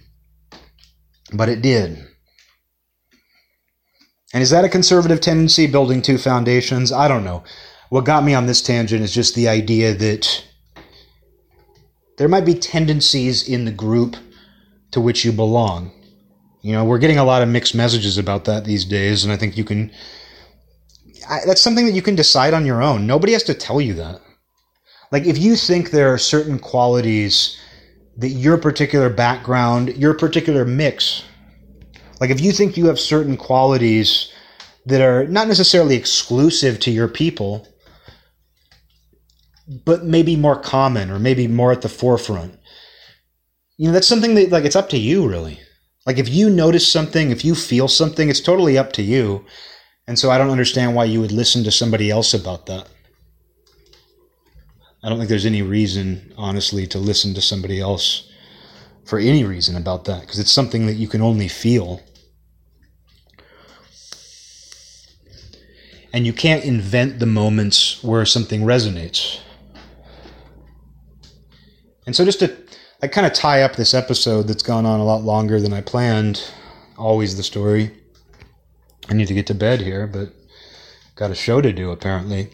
Speaker 1: But it did. And is that a conservative tendency, building two foundations? I don't know. What got me on this tangent is just the idea that there might be tendencies in the group to which you belong. You know, we're getting a lot of mixed messages about that these days, and I think you can. I, that's something that you can decide on your own. Nobody has to tell you that. Like if you think there are certain qualities that your particular background, your particular mix, like if you think you have certain qualities that are not necessarily exclusive to your people, but maybe more common or maybe more at the forefront. You know, that's something that like it's up to you really. Like if you notice something, if you feel something, it's totally up to you. And so I don't understand why you would listen to somebody else about that. I don't think there's any reason, honestly, to listen to somebody else for any reason about that because it's something that you can only feel. And you can't invent the moments where something resonates. And so, just to I kind of tie up this episode that's gone on a lot longer than I planned, always the story. I need to get to bed here, but got a show to do apparently.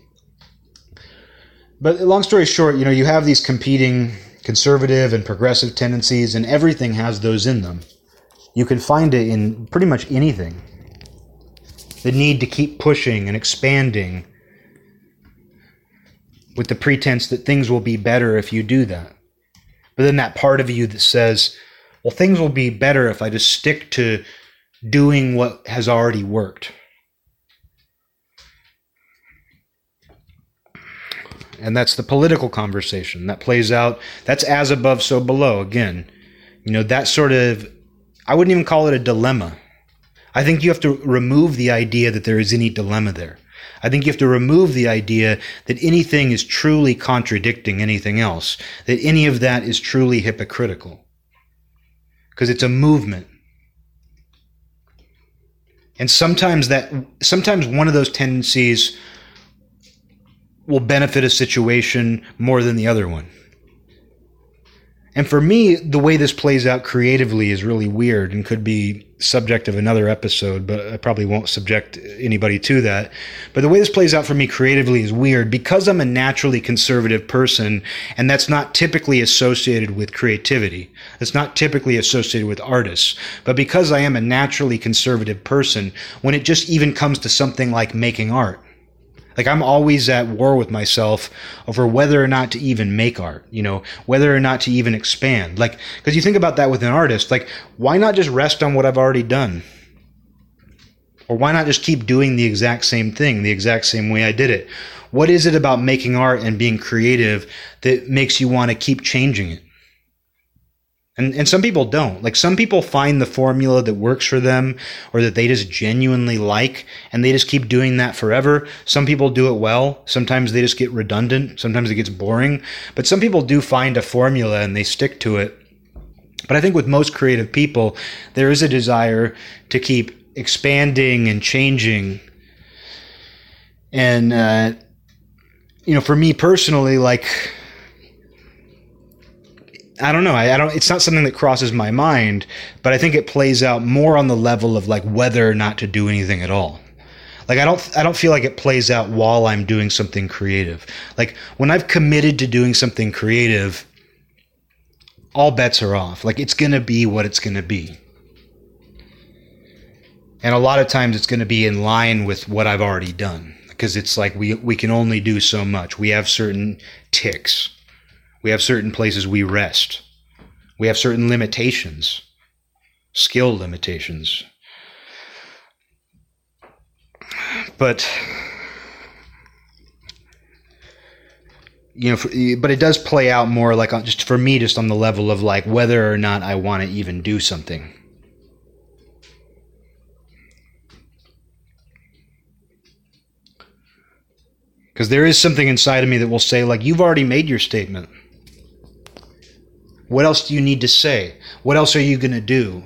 Speaker 1: But long story short, you know, you have these competing conservative and progressive tendencies, and everything has those in them. You can find it in pretty much anything. The need to keep pushing and expanding with the pretense that things will be better if you do that. But then that part of you that says, well, things will be better if I just stick to doing what has already worked. And that's the political conversation that plays out. That's as above, so below. Again, you know, that sort of, I wouldn't even call it a dilemma. I think you have to remove the idea that there is any dilemma there. I think you have to remove the idea that anything is truly contradicting anything else, that any of that is truly hypocritical. Because it's a movement. And sometimes that, sometimes one of those tendencies will benefit a situation more than the other one. And for me, the way this plays out creatively is really weird and could be subject of another episode, but I probably won't subject anybody to that. But the way this plays out for me creatively is weird because I'm a naturally conservative person, and that's not typically associated with creativity. It's not typically associated with artists. But because I am a naturally conservative person, when it just even comes to something like making art, like I'm always at war with myself over whether or not to even make art, you know, whether or not to even expand. Like, because you think about that with an artist, like, why not just rest on what I've already done? Or why not just keep doing the exact same thing, the exact same way I did it? What is it about making art and being creative that makes you want to keep changing it? And, and some people don't. Like some people find the formula that works for them or that they just genuinely like and they just keep doing that forever. Some people do it well. Sometimes they just get redundant. Sometimes it gets boring. But some people do find a formula and they stick to it. But I think with most creative people, there is a desire to keep expanding and changing. And, uh, you know, for me personally, like, I don't know. I, I, don't. It's not something that crosses my mind, but I think it plays out more on the level of like whether or not to do anything at all. Like I don't. I don't feel like it plays out while I'm doing something creative. Like when I've committed to doing something creative, all bets are off. Like it's gonna be what it's gonna be, and a lot of times it's gonna be in line with what I've already done because it's like we we can only do so much. We have certain ticks we have certain places we rest. We have certain limitations, skill limitations. But you know, but it does play out more like on, just for me, just on the level of like whether or not I want to even do something. Because there is something inside of me that will say, like, you've already made your statement. What else do you need to say? What else are you going to do?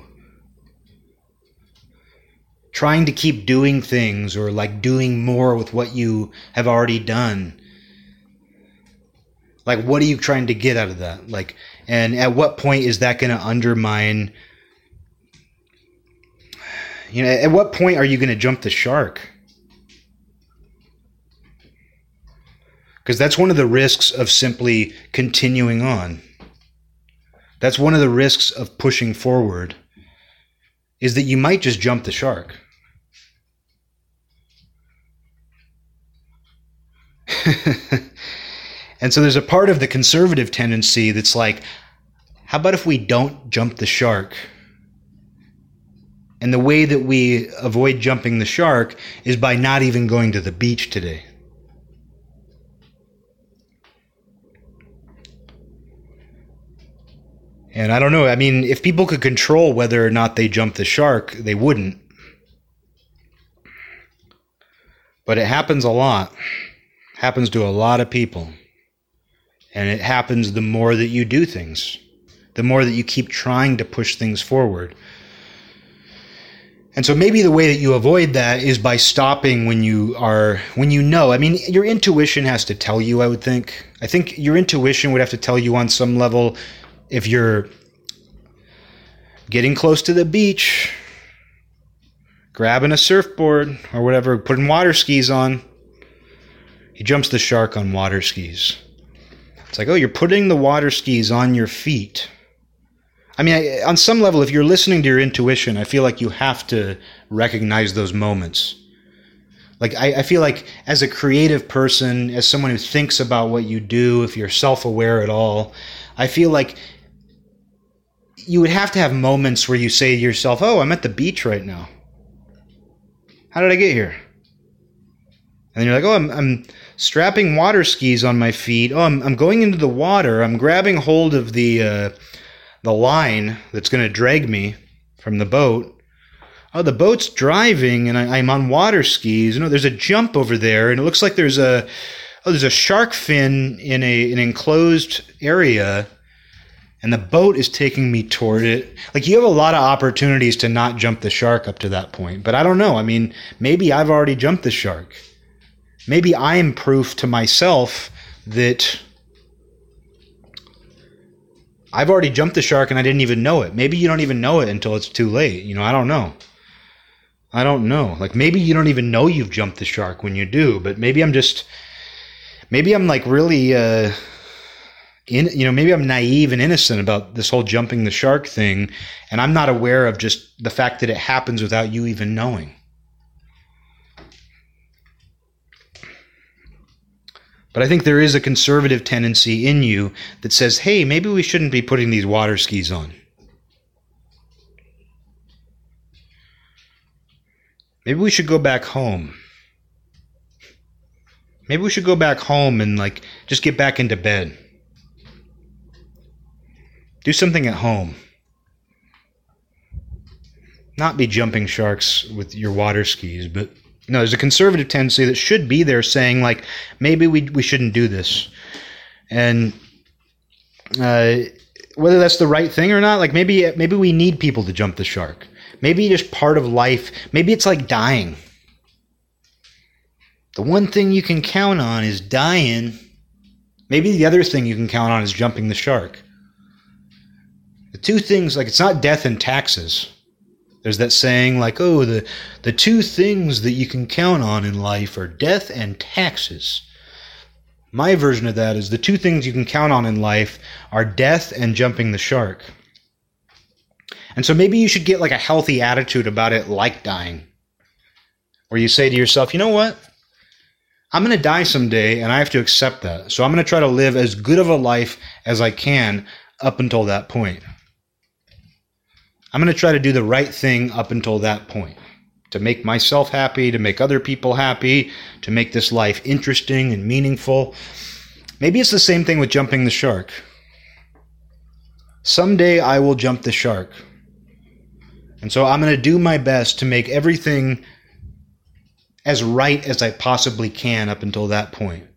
Speaker 1: Trying to keep doing things or like doing more with what you have already done. Like, what are you trying to get out of that? Like, and at what point is that going to undermine? You know, at what point are you going to jump the shark? Because that's one of the risks of simply continuing on. That's one of the risks of pushing forward is that you might just jump the shark. and so there's a part of the conservative tendency that's like, how about if we don't jump the shark? And the way that we avoid jumping the shark is by not even going to the beach today. And I don't know. I mean, if people could control whether or not they jump the shark, they wouldn't. But it happens a lot. Happens to a lot of people. And it happens the more that you do things, the more that you keep trying to push things forward. And so maybe the way that you avoid that is by stopping when you are when you know. I mean, your intuition has to tell you, I would think. I think your intuition would have to tell you on some level if you're getting close to the beach, grabbing a surfboard or whatever, putting water skis on. He jumps the shark on water skis. It's like, oh, you're putting the water skis on your feet. I mean, I, on some level, if you're listening to your intuition, I feel like you have to recognize those moments. Like, I, I feel like as a creative person, as someone who thinks about what you do, if you're self aware at all, I feel like you would have to have moments where you say to yourself, oh, I'm at the beach right now. How did I get here? And then you're like, oh, I'm, I'm strapping water skis on my feet. Oh, I'm, I'm going into the water. I'm grabbing hold of the uh, the line that's going to drag me from the boat. Oh, the boat's driving, and I, am on water skis. You know, there's a jump over there, and it looks like there's a oh, there's a shark fin in a an enclosed area, and the boat is taking me toward it. Like you have a lot of opportunities to not jump the shark up to that point, but I don't know. I mean, maybe I've already jumped the shark maybe I am proof to myself that I've already jumped the shark and I didn't even know it. Maybe you don't even know it until it's too late. You know, I don't know. I don't know. Like maybe you don't even know you've jumped the shark when you do, but maybe I'm just maybe I'm like really uh in you know, maybe I'm naive and innocent about this whole jumping the shark thing and I'm not aware of just the fact that it happens without you even knowing. But I think there is a conservative tendency in you that says, hey, maybe we shouldn't be putting these water skis on. Maybe we should go back home. Maybe we should go back home and like just get back into bed. Do something at home. Not be jumping sharks with your water skis, but no, there's a conservative tendency that should be there saying like maybe we we shouldn't do this, and uh, whether that's the right thing or not, like maybe maybe we need people to jump the shark. Maybe just part of life. Maybe it's like dying. The one thing you can count on is dying. Maybe the other thing you can count on is jumping the shark. Two things, like it's not death and taxes. There's that saying like, oh, the, the two things that you can count on in life are death and taxes. My version of that is the two things you can count on in life are death and jumping the shark. And so maybe you should get like a healthy attitude about it, like dying. Where you say to yourself, you know what? I'm going to die someday and I have to accept that. So I'm going to try to live as good of a life as I can up until that point. I'm going to try to do the right thing up until that point to make myself happy, to make other people happy, to make this life interesting and meaningful. Maybe it's the same thing with jumping the shark. Someday I will jump the shark. And so I'm going to do my best to make everything as right as I possibly can up until that point.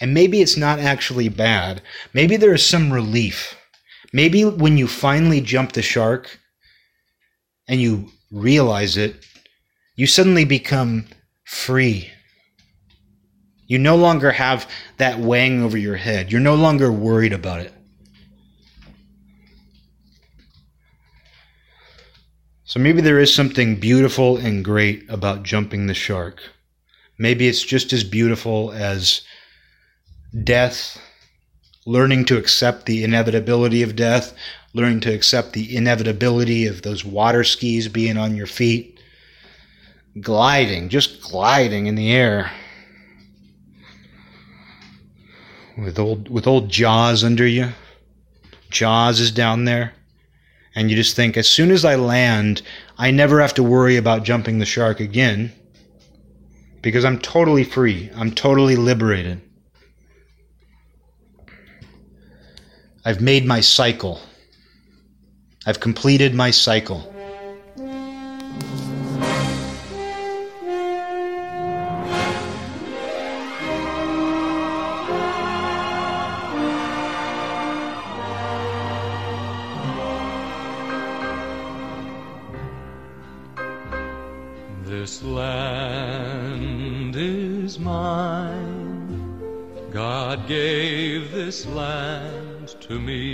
Speaker 1: And maybe it's not actually bad. Maybe there is some relief. Maybe when you finally jump the shark, and you realize it, you suddenly become free. You no longer have that weighing over your head. You're no longer worried about it. So maybe there is something beautiful and great about jumping the shark. Maybe it's just as beautiful as death, learning to accept the inevitability of death, learning to accept the inevitability of those water skis being on your feet, gliding, just gliding in the air. With old with old Jaws under you. Jaws is down there. And you just think as soon as I land, I never have to worry about jumping the shark again. Because I'm totally free. I'm totally liberated. I've made my cycle. I've completed my cycle.
Speaker 3: This land is mine. God gave this land to me.